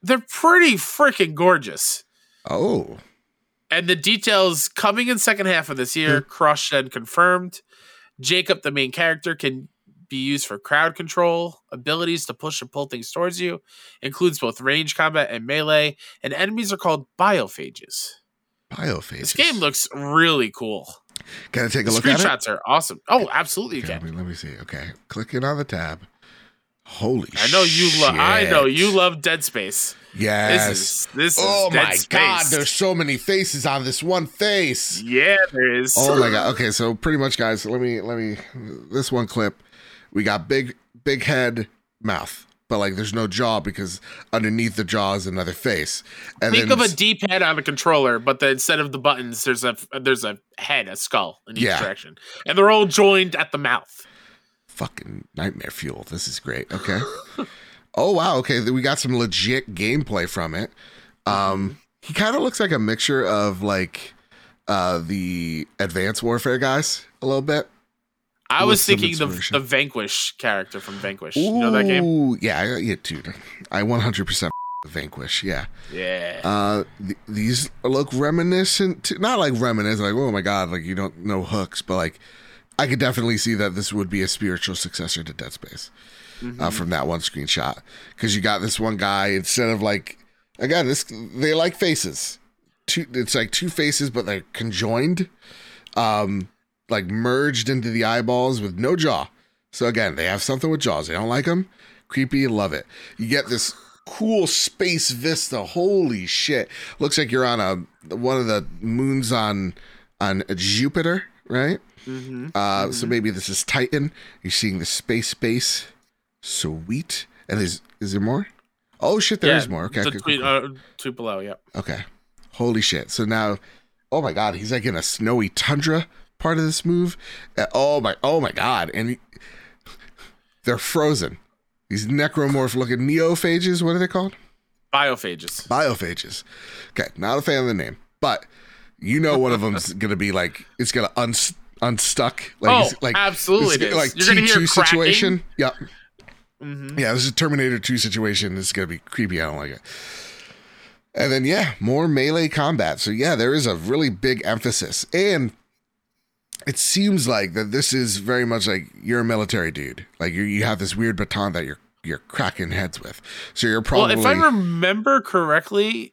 They're pretty freaking gorgeous. Oh. And the details coming in second half of this year, crushed and confirmed. Jacob, the main character, can be used for crowd control, abilities to push and pull things towards you, includes both range combat and melee, and enemies are called biophages. Biophages. This game looks really cool. Can I take a The look at it? screenshots are awesome. Oh, absolutely you Okay, let, me, let me see. Okay. Clicking on the tab. Holy I know you love I know you love Dead Space. Yes. This is this is oh Dead my Space. god, there's so many faces on this one face. Yeah, there is. Oh my god. Okay, so pretty much guys, let me let me this one clip. We got big big head, mouth. But like there's no jaw because underneath the jaw is another face. And Think then of a D-pad head on a controller, but then instead of the buttons, there's a there's a head, a skull in each Yeah. direction, and they're all joined at the mouth. fucking nightmare fuel. This is great. Okay. oh wow. Okay, we got some legit gameplay from it. Um, he kind of looks like a mixture of like uh the Advanced Warfare guys a little bit. I was thinking the the Vanquish character from Vanquish. You know that game? Yeah, yeah, dude. I 100% Vanquish. Yeah. Yeah. Uh, th- these look reminiscent. To, not like reminiscent, like oh my god, like you don't know hooks, but like I could definitely see that this would be a spiritual successor to Dead Space uh, from that one screenshot because you got this one guy instead of like again this they like faces. Two, it's like two faces, but they're conjoined, um, like merged into the eyeballs with no jaw. So again, they have something with jaws. They don't like them. Creepy, love it. You get this cool space vista. Holy shit! Looks like you're on a one of the moons on on Jupiter, right? Mm-hmm. Uh, So maybe this is Titan. You're seeing the space base. Sweet. And is is there more? Oh shit, there is more. Okay, okay, tweet, cool. Uh, tweet below. Yep. okay. Holy shit! So now, oh my god, he's like in a snowy tundra part of this move. Uh, oh my, oh my god, and he- they're frozen. These necromorph looking neophages. What are they called? Biophages. Biophages. Okay, not a fan of the name, but you know one of them's gonna be like it's gonna uns- unstuck. Like, Oh, it's like absolutely it's like T two cracking. situation. Yep. hmm Yeah, this is a Terminator 2 situation. This is going to be creepy. I don't like it. And then, yeah, more melee combat. So, yeah, there is a really big emphasis. And it seems like that this is very much like you're a military dude. Like you you have this weird baton that you're you're cracking heads with. So you're probably Well, if I remember correctly,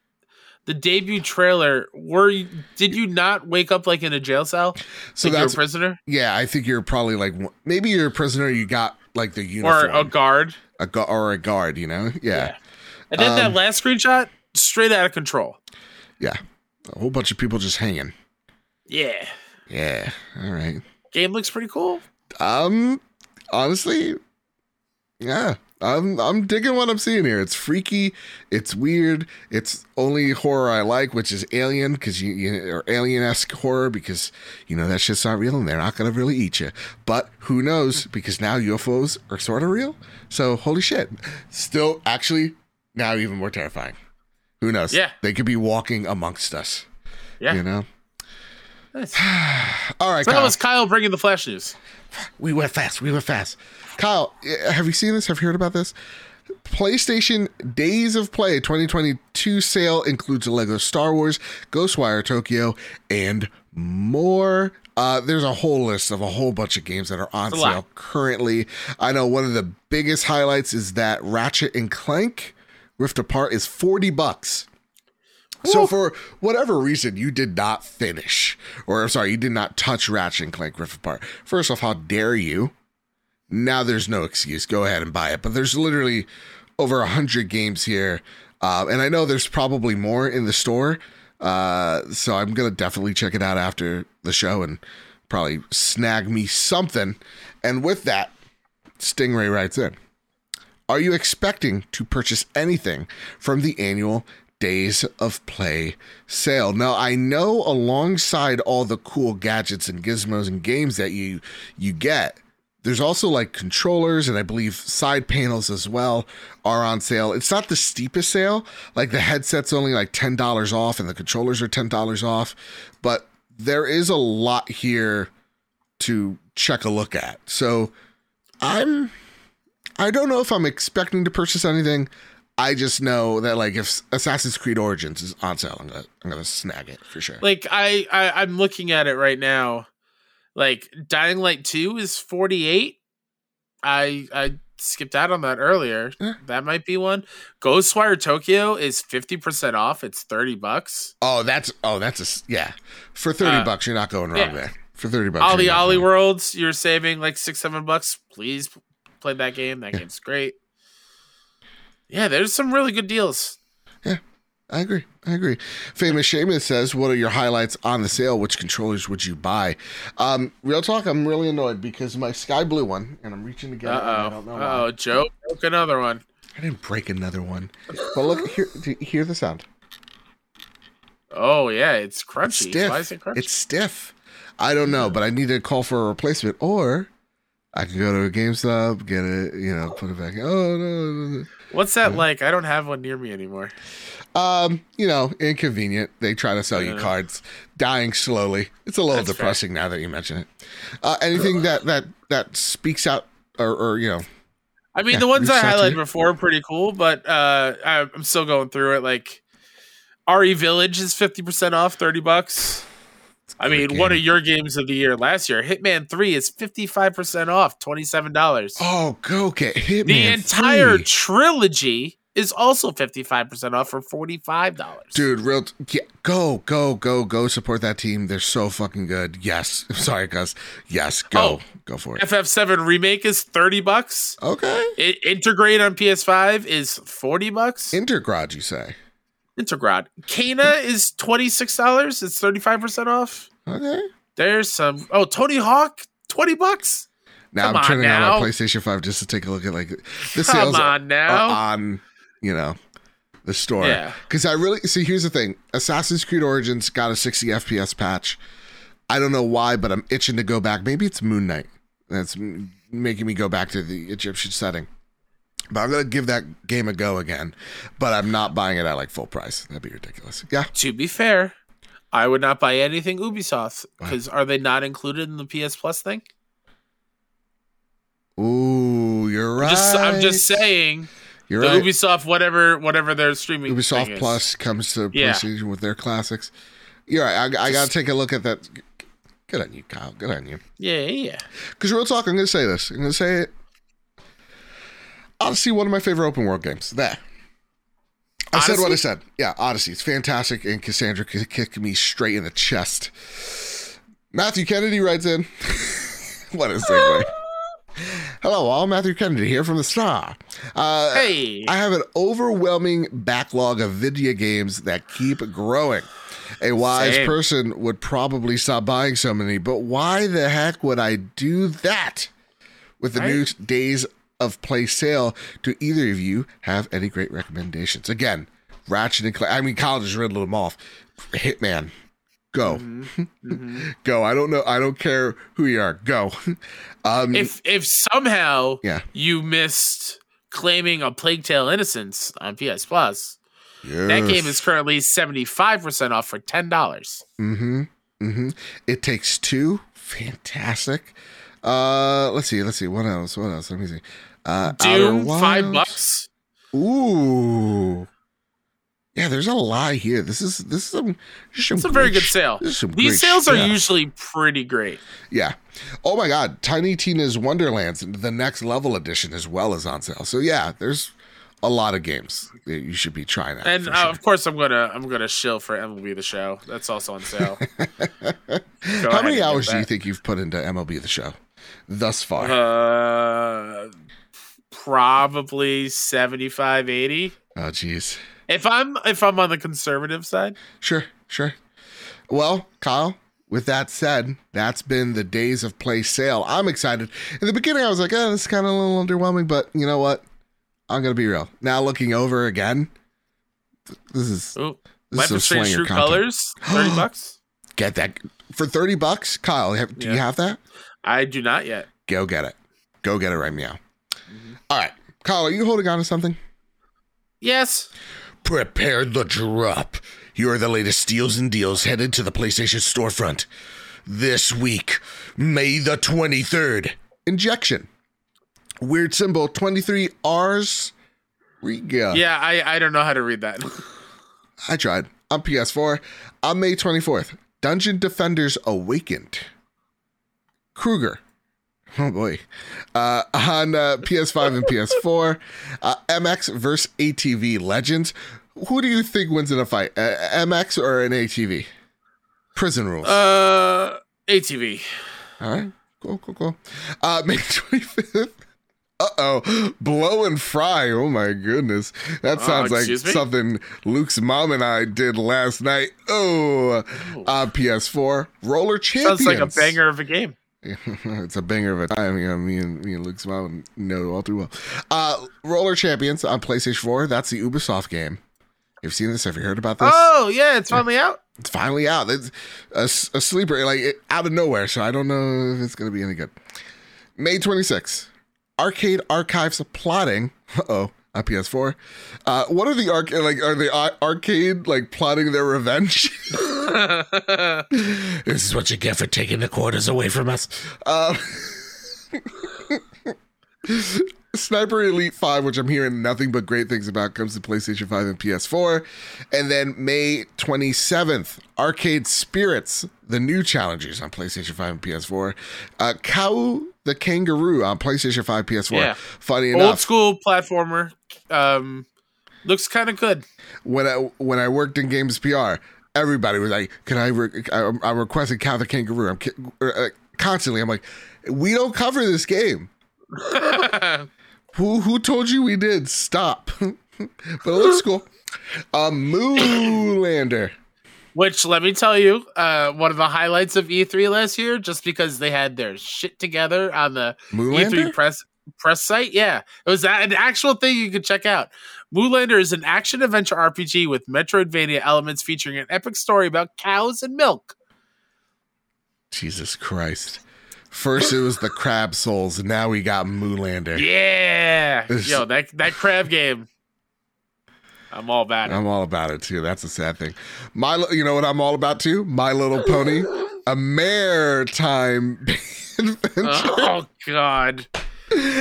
the debut trailer were you, did you not wake up like in a jail cell? so like you're a prisoner yeah. I think you're probably like maybe you're a prisoner. You got like the uniform or a guard? a gu- or a guard. You know, yeah, And then that Um, last screenshot, straight out of control. yeah. A whole bunch of people just hanging. Yeah. Yeah. All right. Game looks pretty cool. Um, honestly, yeah, I'm I'm digging what I'm seeing here. It's freaky, it's weird, it's only horror I like, which is Alien, because you, you or Alien esque horror, because you know that shit's not real and they're not gonna really eat you. But who knows? Because now UFOs are sort of real. So holy shit, still actually now even more terrifying. Who knows? Yeah. they could be walking amongst us. Yeah. You know. Nice. All right, So that was Kyle bringing the flash news. We went fast. We went fast. Kyle, eh, have you seen this? Have you heard about this? PlayStation Days of Play 2022 sale includes a Lego Star Wars, Ghostwire Tokyo, and more. Uh, there's a whole list of a whole bunch of games that are on sale lot. currently. I know one of the biggest highlights is that Ratchet and Clank Rift Apart is 40 bucks. So for whatever reason you did not finish, or I'm sorry, you did not touch Ratchet and Clank Rift Apart. First off, how dare you? Now there's no excuse. Go ahead and buy it. But there's literally over a hundred games here, uh, and I know there's probably more in the store. Uh, so I'm gonna definitely check it out after the show and probably snag me something. And with that, Stingray writes in. Are you expecting to purchase anything from the annual Days of Play sale? Now, I know alongside all the cool gadgets and gizmos and games that you you get, there's also like controllers and I believe side panels as well are on sale. It's not the steepest sale, like the headset's only like $10 off and the controllers are $10 off, but there is a lot here to check a look at. So, I'm I don't know if I'm expecting to purchase anything. I just know that like if Assassin's Creed Origins is on sale, I'm gonna I'm gonna snag it for sure. Like I, I I'm looking at it right now. Like Dying Light 2 is 48. I I skipped out on that earlier. Yeah. That might be one. Ghostwire Tokyo is 50% off. It's 30 bucks. oh, that's oh that's a yeah. For thirty Uh, bucks, you're not going wrong yeah. there. For thirty bucks, OlliOlli Worlds, you're saving like six, seven bucks. Please play that game. That Yeah. game's great. Yeah, there's some really good deals. Yeah, I agree. I agree. Famous Seamus says, "What are your highlights on the sale? Which controllers would you buy?" Um, real talk. I'm really annoyed because my sky blue one, and I'm reaching to get Uh it. oh. Uh oh. Joe broke another one. I didn't break another one. But look, hear, hear the sound. Oh yeah, it's It's crunchy. stiff. Why is it crunchy? It's stiff. I don't know, but I need to call for a replacement, or I can go to a GameStop, get it, you know, put it back. Oh no, no, no. What's that like? I don't have one near me anymore. Um, you know, inconvenient. They try to sell you cards, dying slowly. It's a little That's fair. depressing now that you mention it. Uh, anything that that that speaks out, or, or you know, I mean, Yeah, the ones I reach out to highlighted before are pretty cool, but uh, I'm still going through it. Like, RE Village is 50% off, 30 bucks. I mean, one of your games of the year last year, Hitman 3 is 55% off, $27. oh, go get Hitman. the entire 3. trilogy is also 55% off for $45. Dude, real t- yeah, go, go, go, go support that team. They're so fucking good. Yes. Sorry, Gus. Yes, go. Oh. go for it. FF7 Remake is 30 bucks. Okay. I- Integrate on PS5 is 40 bucks. Intergrade, you say? Intergrade. Kena is $26. It's 35% off. Okay. There's some. Oh, Tony Hawk, 20 bucks. Now Come I'm turning on now. my PlayStation 5 just to take a look at like the sales are, on now. on, you know, the store. Yeah. Because I really see. Here's the thing: Assassin's Creed Origins got a 60 FPS patch. I don't know why, but I'm itching to go back. Maybe it's Moon Knight that's making me go back to the Egyptian setting. But I'm gonna give that game a go again. But I'm not buying it at like full price. That'd be ridiculous. Yeah. to be fair, I would not buy anything Ubisoft because are they not included in the PS Plus thing? Ooh, you're right. Just, I'm just saying You're the right. Ubisoft whatever whatever their streaming Ubisoft. Plus comes to Yeah. PlayStation with their classics. You're right. I, I got to take a look at that. Good on you, Kyle. Good on you. Yeah, yeah. Because real talk, I'm going to say this. I'm going to say it. Odyssey, one of my favorite open world games. There. I said what I said. Yeah, Odyssey. It's fantastic, and Cassandra kicked me straight in the chest. Matthew Kennedy writes in. what a segue. Hello, all. Matthew Kennedy here from the Star. Uh, Hey, I have an overwhelming backlog of video games that keep growing. A wise Same. person would probably stop buying so many, but why the heck would I do that? With the new Days of play sale. Do either of you have any great recommendations? Again, Ratchet and Clank. I mean, Kyle just riddled them off. Hitman, go, Mm-hmm. go. I don't know. I don't care who you are. Go. Um, if if somehow yeah. you missed claiming a Plague Tale Innocence on PS Plus, that game is currently seventy five percent off for ten dollars. Mm-hmm. Mm-hmm. It takes two. Fantastic. Uh, let's see. Let's see. What else? What else? Let me see. Uh, Doom five bucks. Ooh. Yeah, there's a lie here. This is this is some. It's a very good sale. this is some These sales are usually pretty great. Yeah. Oh my God, Tiny Tina's Wonderlands, the next level edition as well as on sale. So yeah, there's a lot of games that you should be trying out. And uh, sure. of course, I'm gonna I'm gonna shill for MLB the Show. That's also on sale. How many hours do you think you've put into MLB the Show thus far? Uh, probably 75, 80. oh, jeez. If I'm if I'm on the conservative side, Sure, sure. Well, Kyle, with that said, that's been the days of play sale. I'm excited. In the beginning, I was like, oh, this is kind of a little underwhelming, but you know what? I'm to be real. Now, looking over again, this is ooh, This Life is some True content. Colors, thirty bucks. get that for 30 bucks. Kyle, have, do you have that? I do not yet. Go get it. Go get it right now. All right. Kyle, are you holding on to something? Yes, Prepare the drop. Here are the latest steals and deals headed to the PlayStation storefront. This week, May the 23rd. Injection. Weird symbol 23 R's. Riga. yeah. I I don't know how to read that. I tried. On PS4. On May 24th, Dungeon Defenders Awakened. Kruger. Oh boy. Uh, on uh, PS5 and PS4, uh, MX versus ATV Legends. Who do you think wins in a fight? Uh, MX or an ATV? Prison rules. uh, ATV. All right. Cool, cool, cool. Uh, May 25th. Uh oh. Blow and fry. Oh my goodness. That Oh, sounds like me? something Luke's mom and I did last night. Oh. Uh, PS4. Roller Champions. Sounds like a banger of a game. it's a banger of a time. You know, me and me and Luke's mom know all too well. Uh, Roller Champions on PlayStation 4. That's the Ubisoft game. You've seen this? Have you heard about this? Oh yeah, it's finally out. It's finally out. It's a, a sleeper, like it, out of nowhere. So I don't know if it's going to be any good. May 26th. Arcade Archives plotting. Uh oh. On PS4. Uh, what are the arc like? Are they ar- arcade like plotting their revenge? this is what you get for taking the quarters away from us. Uh, Sniper Elite 5, which I'm hearing nothing but great things about, comes to PlayStation 5 and PS4. And then May 27th, Arcade Spirits, the new challengers on PlayStation 5 and PS4. Uh, Kao the Kangaroo on PlayStation 5, PS4. Yeah. Funny Old enough, school platformer. Um, looks kind of good. when I when I worked in games PR, everybody was like, "Can I? Re- I- I'm requesting Kao the Kangaroo." I'm ki- uh, constantly. I'm like, "We don't cover this game." Who who told you we did? Stop. but it looks cool. A Moolander. Which let me tell you, uh, one of the highlights of E3 last year, just because they had their shit together on the Moolander? E3 press press site. Yeah, it was an actual thing you could check out. Moolander is an action adventure RPG with Metroidvania elements featuring an epic story about cows and milk. Jesus Christ. First it was the Crab Souls, and now we got Moolander. Yeah, yo, that that crab game. I'm all about it. I'm all about it too. That's a sad thing. My, you know what I'm all about too? My Little Pony, a Maretime adventure. Oh God.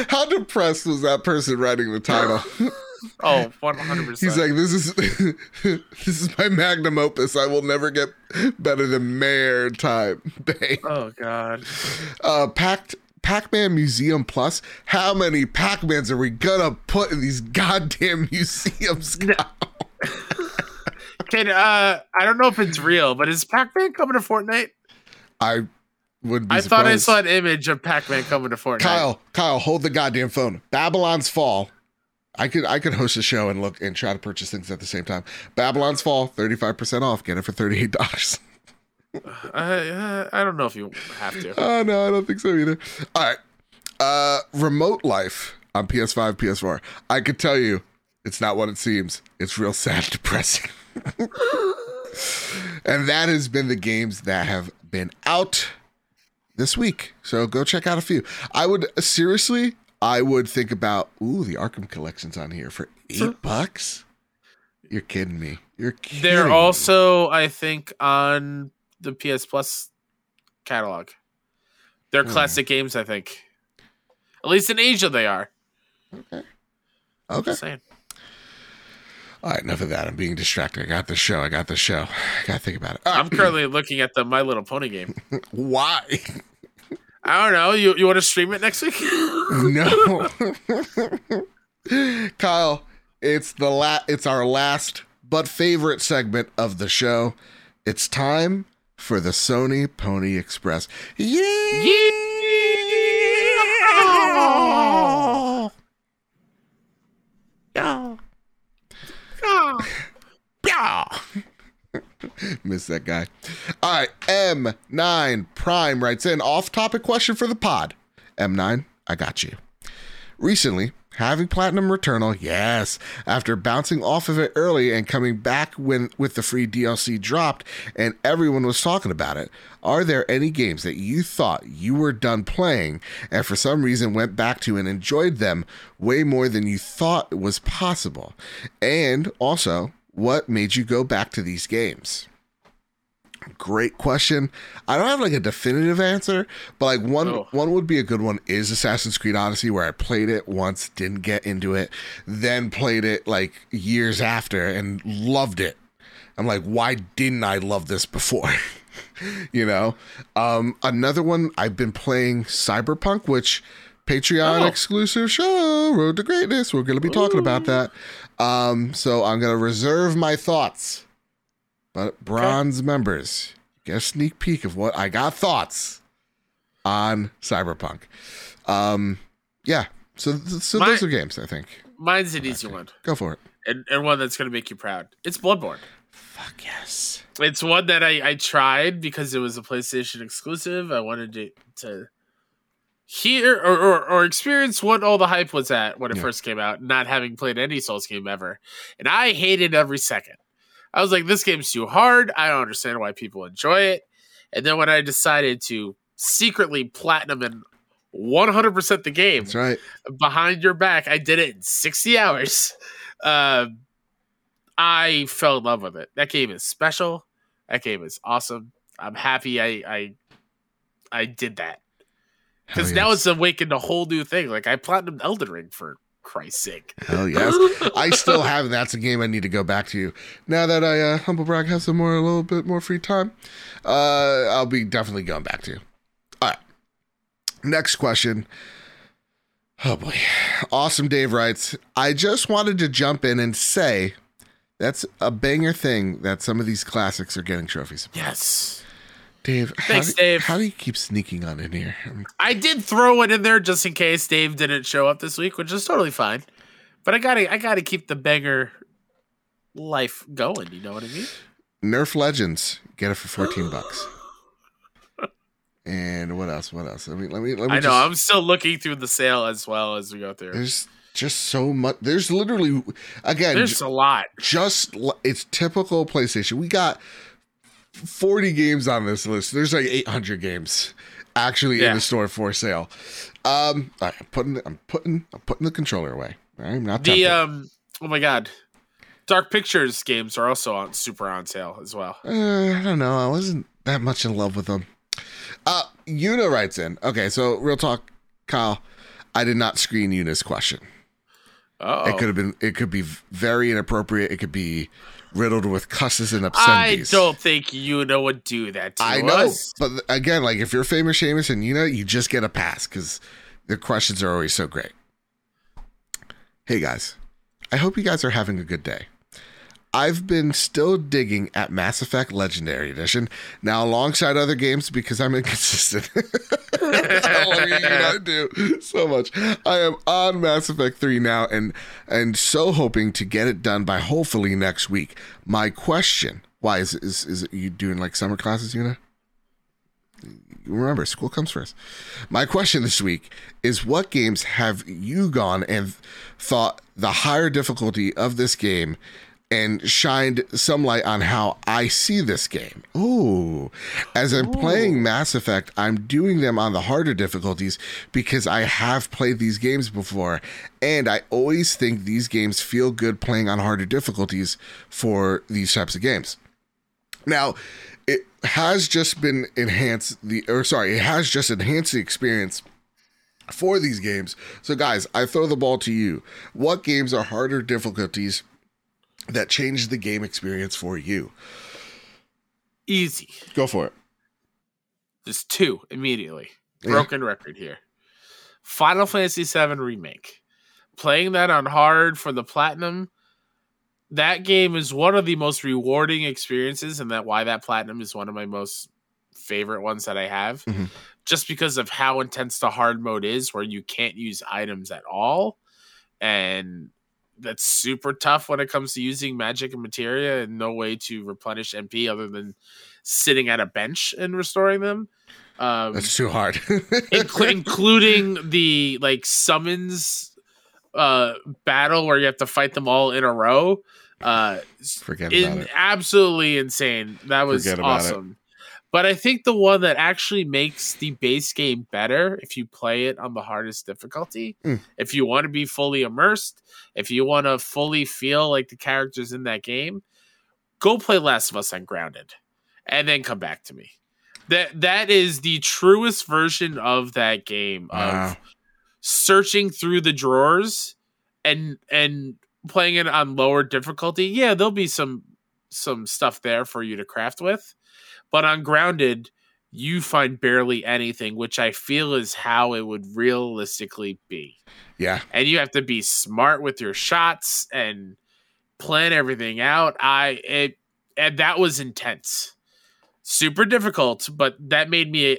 How depressed was that person writing the title? Oh, 100. percent He's like, this is this is my magnum opus. I will never get better than Maretime Bay. Oh God. Uh, packed Pac-Man Museum Plus. How many Pac-Mans are we gonna put in these goddamn museums? Can uh, I don't know if it's real, but is Pac-Man coming to Fortnite? I would. Be I thought I saw an image of Pac-Man coming to Fortnite. Kyle, Kyle, hold the goddamn phone. Babylon's Fall. I could I could host a show and look and try to purchase things at the same time. Babylon's Fall, thirty five percent off. Get it for thirty eight dollars. I I don't know if you have to. Oh no, I don't think so either. All right, uh, Remote Life on PS5, PS4. I could tell you, it's not what it seems. It's real sad, depressing. and that has been the games that have been out this week. So go check out a few. I would seriously, I would think about ooh, the Arkham collection's on here for eight bucks. You're kidding me. You're kidding They're me. also, I think, on the PS Plus catalog. They're Hmm. classic games, I think. At least in Asia, they are. okay. Okay. Just saying. All right, enough of that. I'm being distracted. I got the show. I got the show. I gotta think about it. I'm currently looking at the My Little Pony game. Why? I don't know. You you want to stream it next week? no. Kyle, it's the la- it's our last but favorite segment of the show. It's time for the Sony Pony Express. Yeah! Yeah! Yeah! Miss that guy. All right, M9 Prime writes in off topic question for the pod. M9, I got you. Recently, having Platinum Returnal, yes, after bouncing off of it early and coming back when with the free DLC dropped and everyone was talking about it, are there any games that you thought you were done playing and for some reason went back to and enjoyed them way more than you thought was possible? And also, what made you go back to these games? Great question. I don't have like a definitive answer, but like one Oh. one would be a good one is Assassin's Creed Odyssey where I played it once, didn't get into it, then played it like years after and loved it. I'm like, why didn't I love this before? you know? Um another one I've been playing Cyberpunk, which Patreon Oh. exclusive show, Road to Greatness. We're gonna be talking about that. Um, so I'm gonna reserve my thoughts. But bronze members, get a sneak peek of what I got thoughts on Cyberpunk. Um, yeah. So so those are games. I think. Mine's an easy one, Go for it. and, and one that's going to make you proud. It's Bloodborne. Fuck yes. It's one that I, I tried because it was a PlayStation exclusive. I wanted to, to hear or, or, or experience what all the hype was at when it Yeah. first came out, not having played any Souls game ever. And I hated every second. I was like, this game's too hard. I don't understand why people enjoy it. And then when I decided to secretly platinum and 100% the game That's right. behind your back, I did it in 60 hours. Uh, I fell in love with it. That game is special. That game is awesome. I'm happy I I, I did that because Hell now it's awakened a whole new thing. Like I platinumed Elden Ring for Christ's sake. Hell yes. I still have. That's a game I need to go back to. You. Now that I uh, humble brag have some more, a little bit more free time, uh, I'll be definitely going back to. You. All right. Next question. Oh boy. Awesome Dave writes, I just wanted to jump in and say that's a banger thing that some of these classics are getting trophies. Yes, Dave, how Thanks, do, Dave. How do you keep sneaking on in here? I'm- did throw it in there just in case Dave didn't show up this week, which is totally fine. But I gotta I gotta keep the banger life going. You know what I mean? Nerf Legends, get it for 14 bucks. And what else? What else? Let me let me let me I know. just- I'm still looking through the sale as well as we go through. There's just so much. There's literally, again, There's j- a lot. just it's typical PlayStation. We got 40 games on this list. There's like 800 games actually in the store for sale. Um, right, I'm putting, I'm putting, I'm putting the controller away. I'm not The tempted. um oh my god. Dark Pictures games are also on super on sale as well. Uh, I don't know. I wasn't that much in love with them. Uh, Una writes in. Okay, so real talk, Kyle. I did not screen Una's question. Oh. It could have been. It could be very inappropriate. It could be riddled with cusses and obscenities. I don't think you know would do that to I know, but again, like if you're famous, Seamus, and you know, you just get a pass because the questions are always so great. Hey guys, I hope you guys are having a good day. I've been still digging at Mass Effect Legendary Edition now alongside other games because I'm inconsistent. I do so much. I am on Mass Effect 3 now and and so hoping to get it done by hopefully next week. My question, why is is is it you doing like summer classes, you know? remember, school comes first. My question this week is what games have you gone and thought the higher difficulty of this game and shined some light on how I see this game. Ooh. As I'm Ooh. playing Mass Effect, I'm doing them on the harder difficulties because I have played these games before. And I always think these games feel good playing on harder difficulties for these types of games. Now, it has just been enhanced the or sorry, it has just enhanced the experience for these games. So guys, I throw the ball to you. What games are harder difficulties that changed the game experience for you? Easy. Go for it. Just two immediately. Broken yeah. record here. Final Fantasy VII Remake. Playing that on hard for the platinum, that game is one of the most rewarding experiences, and that why that platinum is one of my most favorite ones that I have. Mm-hmm. Just because of how intense the hard mode is, where you can't use items at all. And that's super tough when it comes to using magic and materia and no way to replenish MP other than sitting at a bench and restoring them. Um, that's too hard. inc- including the like summons uh, battle where you have to fight them all in a row. Uh, Forget about it. Absolutely insane. That was awesome. But I think the one that actually makes the base game better if you play it on the hardest difficulty, mm. if you want to be fully immersed, if you want to fully feel like the characters in that game, go play Last of Us on Grounded and then come back to me. That that is the truest version of that game wow. of searching through the drawers and and playing it on lower difficulty. Yeah, there'll be some some stuff there for you to craft with but on grounded, you find barely anything, which I feel is how it would realistically be. Yeah. And you have to be smart with your shots and plan everything out. I it and that was intense. Super difficult, but that made me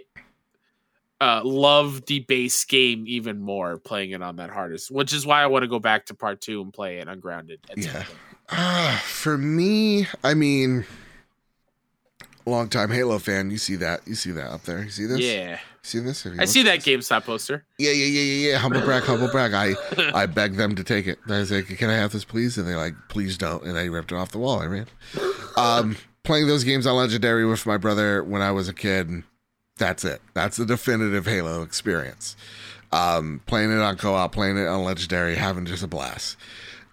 uh, love the base game even more playing it on that hardest, which is why I want to go back to part two and play it ungrounded. Yeah. Uh, for me, I mean, long time Halo fan, you see that. You see that up there. You see this? Yeah. see this? I see that GameStop poster. Yeah, yeah, yeah, yeah, yeah. Humble brag, humble brag. I I begged them to take it. I said, "Can I have this, please?" And they're like, "Please don't." And I ripped it off the wall. I ran. Um, playing those games on Legendary with my brother when I was a kid. That's it. That's the definitive Halo experience. Um, playing it on co-op, playing it on Legendary, having just a blast.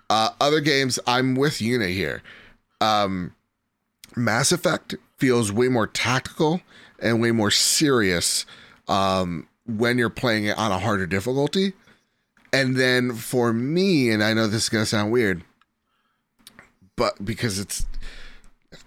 Uh, other games, I'm with Una here. Um, Mass Effect feels way more tactical and way more serious um, when you're playing it on a harder difficulty. And then for me, and I know this is going to sound weird, but because it's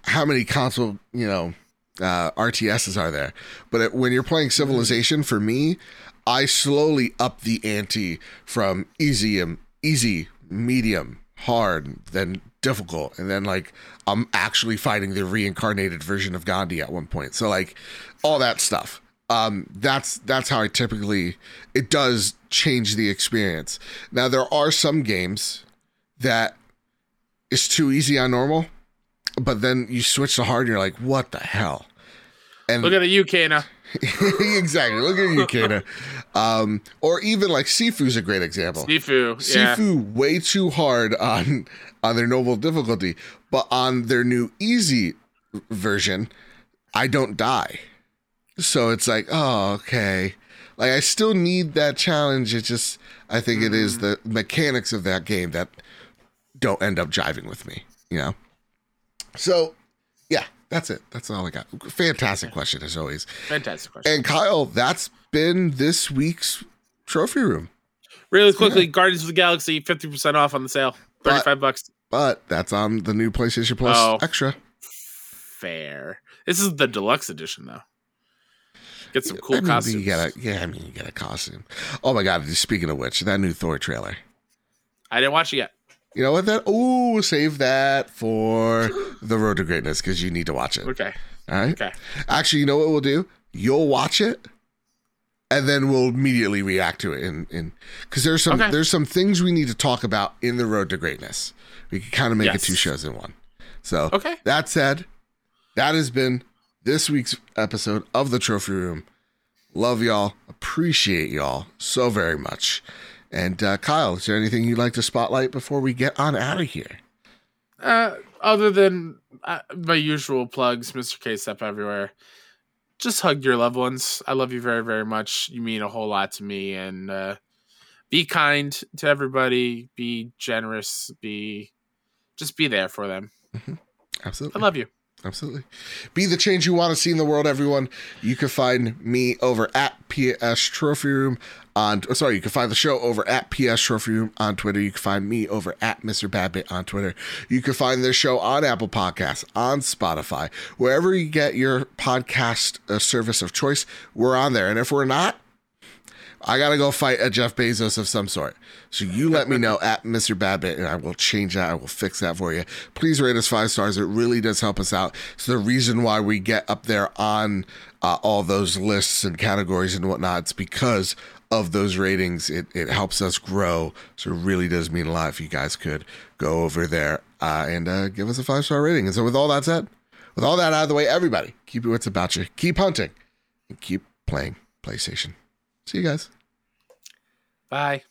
how many console, you know, uh, RTSs are there? But it, when you're playing Civilization, for me, I slowly up the ante from easy, easy, medium, hard, then difficult, and then like I'm actually fighting the reincarnated version of Gandhi at one point. So like all that stuff. Um, that's that's how I typically it does change the experience. Now there are some games that is too easy on normal, but then you switch to hard, and you're like, what the hell? And look at you, Kena. exactly. Look at you, Kena. Um, or even like Sifu's a great example. Sifu, Sifu, yeah. way too hard on on their noble difficulty, but on their new easy version, I don't die. So it's like, oh, okay. Like I still need that challenge. It's just I think mm. it is the mechanics of that game that don't end up jiving with me, you know. So, yeah, that's it. That's all I got. Fantastic question as always. Fantastic question. And Kyle, that's been this week's trophy room. Really quickly, yeah. Guardians of the Galaxy, 50% off on the sale. 35 but, bucks. But that's on the new PlayStation Plus oh, extra. Fair. This is the deluxe edition though. Get some cool I mean, costumes. You gotta, yeah, I mean, you get a costume. Oh my god! Speaking of which, that new Thor trailer. I didn't watch it yet. You know what? That oh, save that for the Road to Greatness because you need to watch it. Okay. All right. Okay. Actually, you know what we'll do? You'll watch it, and then we'll immediately react to it. In in because there's some okay. there's some things we need to talk about in the Road to Greatness. We can kind of make yes. it two shows in one. So okay. That said, that has been this week's episode of the Trophy Room. Love y'all. Appreciate y'all so very much. And uh, Kyle, is there anything you'd like to spotlight before we get on out of here? Uh, other than uh, my usual plugs, Mr. K Step everywhere. Just hug your loved ones. I love you very, very much. You mean a whole lot to me. And uh, be kind to everybody. Be generous. Be just be there for them. Absolutely. I love you. Absolutely. Be the change you want to see in the world, everyone. You can find me over at PS Trophy Room on oh, sorry, you can find the show over at PS Trophy Room on Twitter. You can find me over at Mr. Badbit on Twitter. You can find this show on Apple Podcasts, on Spotify, wherever you get your podcast uh, service of choice, we're on there. And if we're not, I gotta go fight a Jeff Bezos of some sort. So you let me know at Mr. Badbit, and I will change that. I will fix that for you. Please rate us five stars. It really does help us out. It's the reason why we get up there on uh, all those lists and categories and whatnot. It's because of those ratings. It it helps us grow. So it really does mean a lot if you guys could go over there uh, and uh, give us a five star rating. And so with all that said, with all that out of the way, everybody keep your wits about you. Keep hunting and keep playing PlayStation. See you guys. Bye.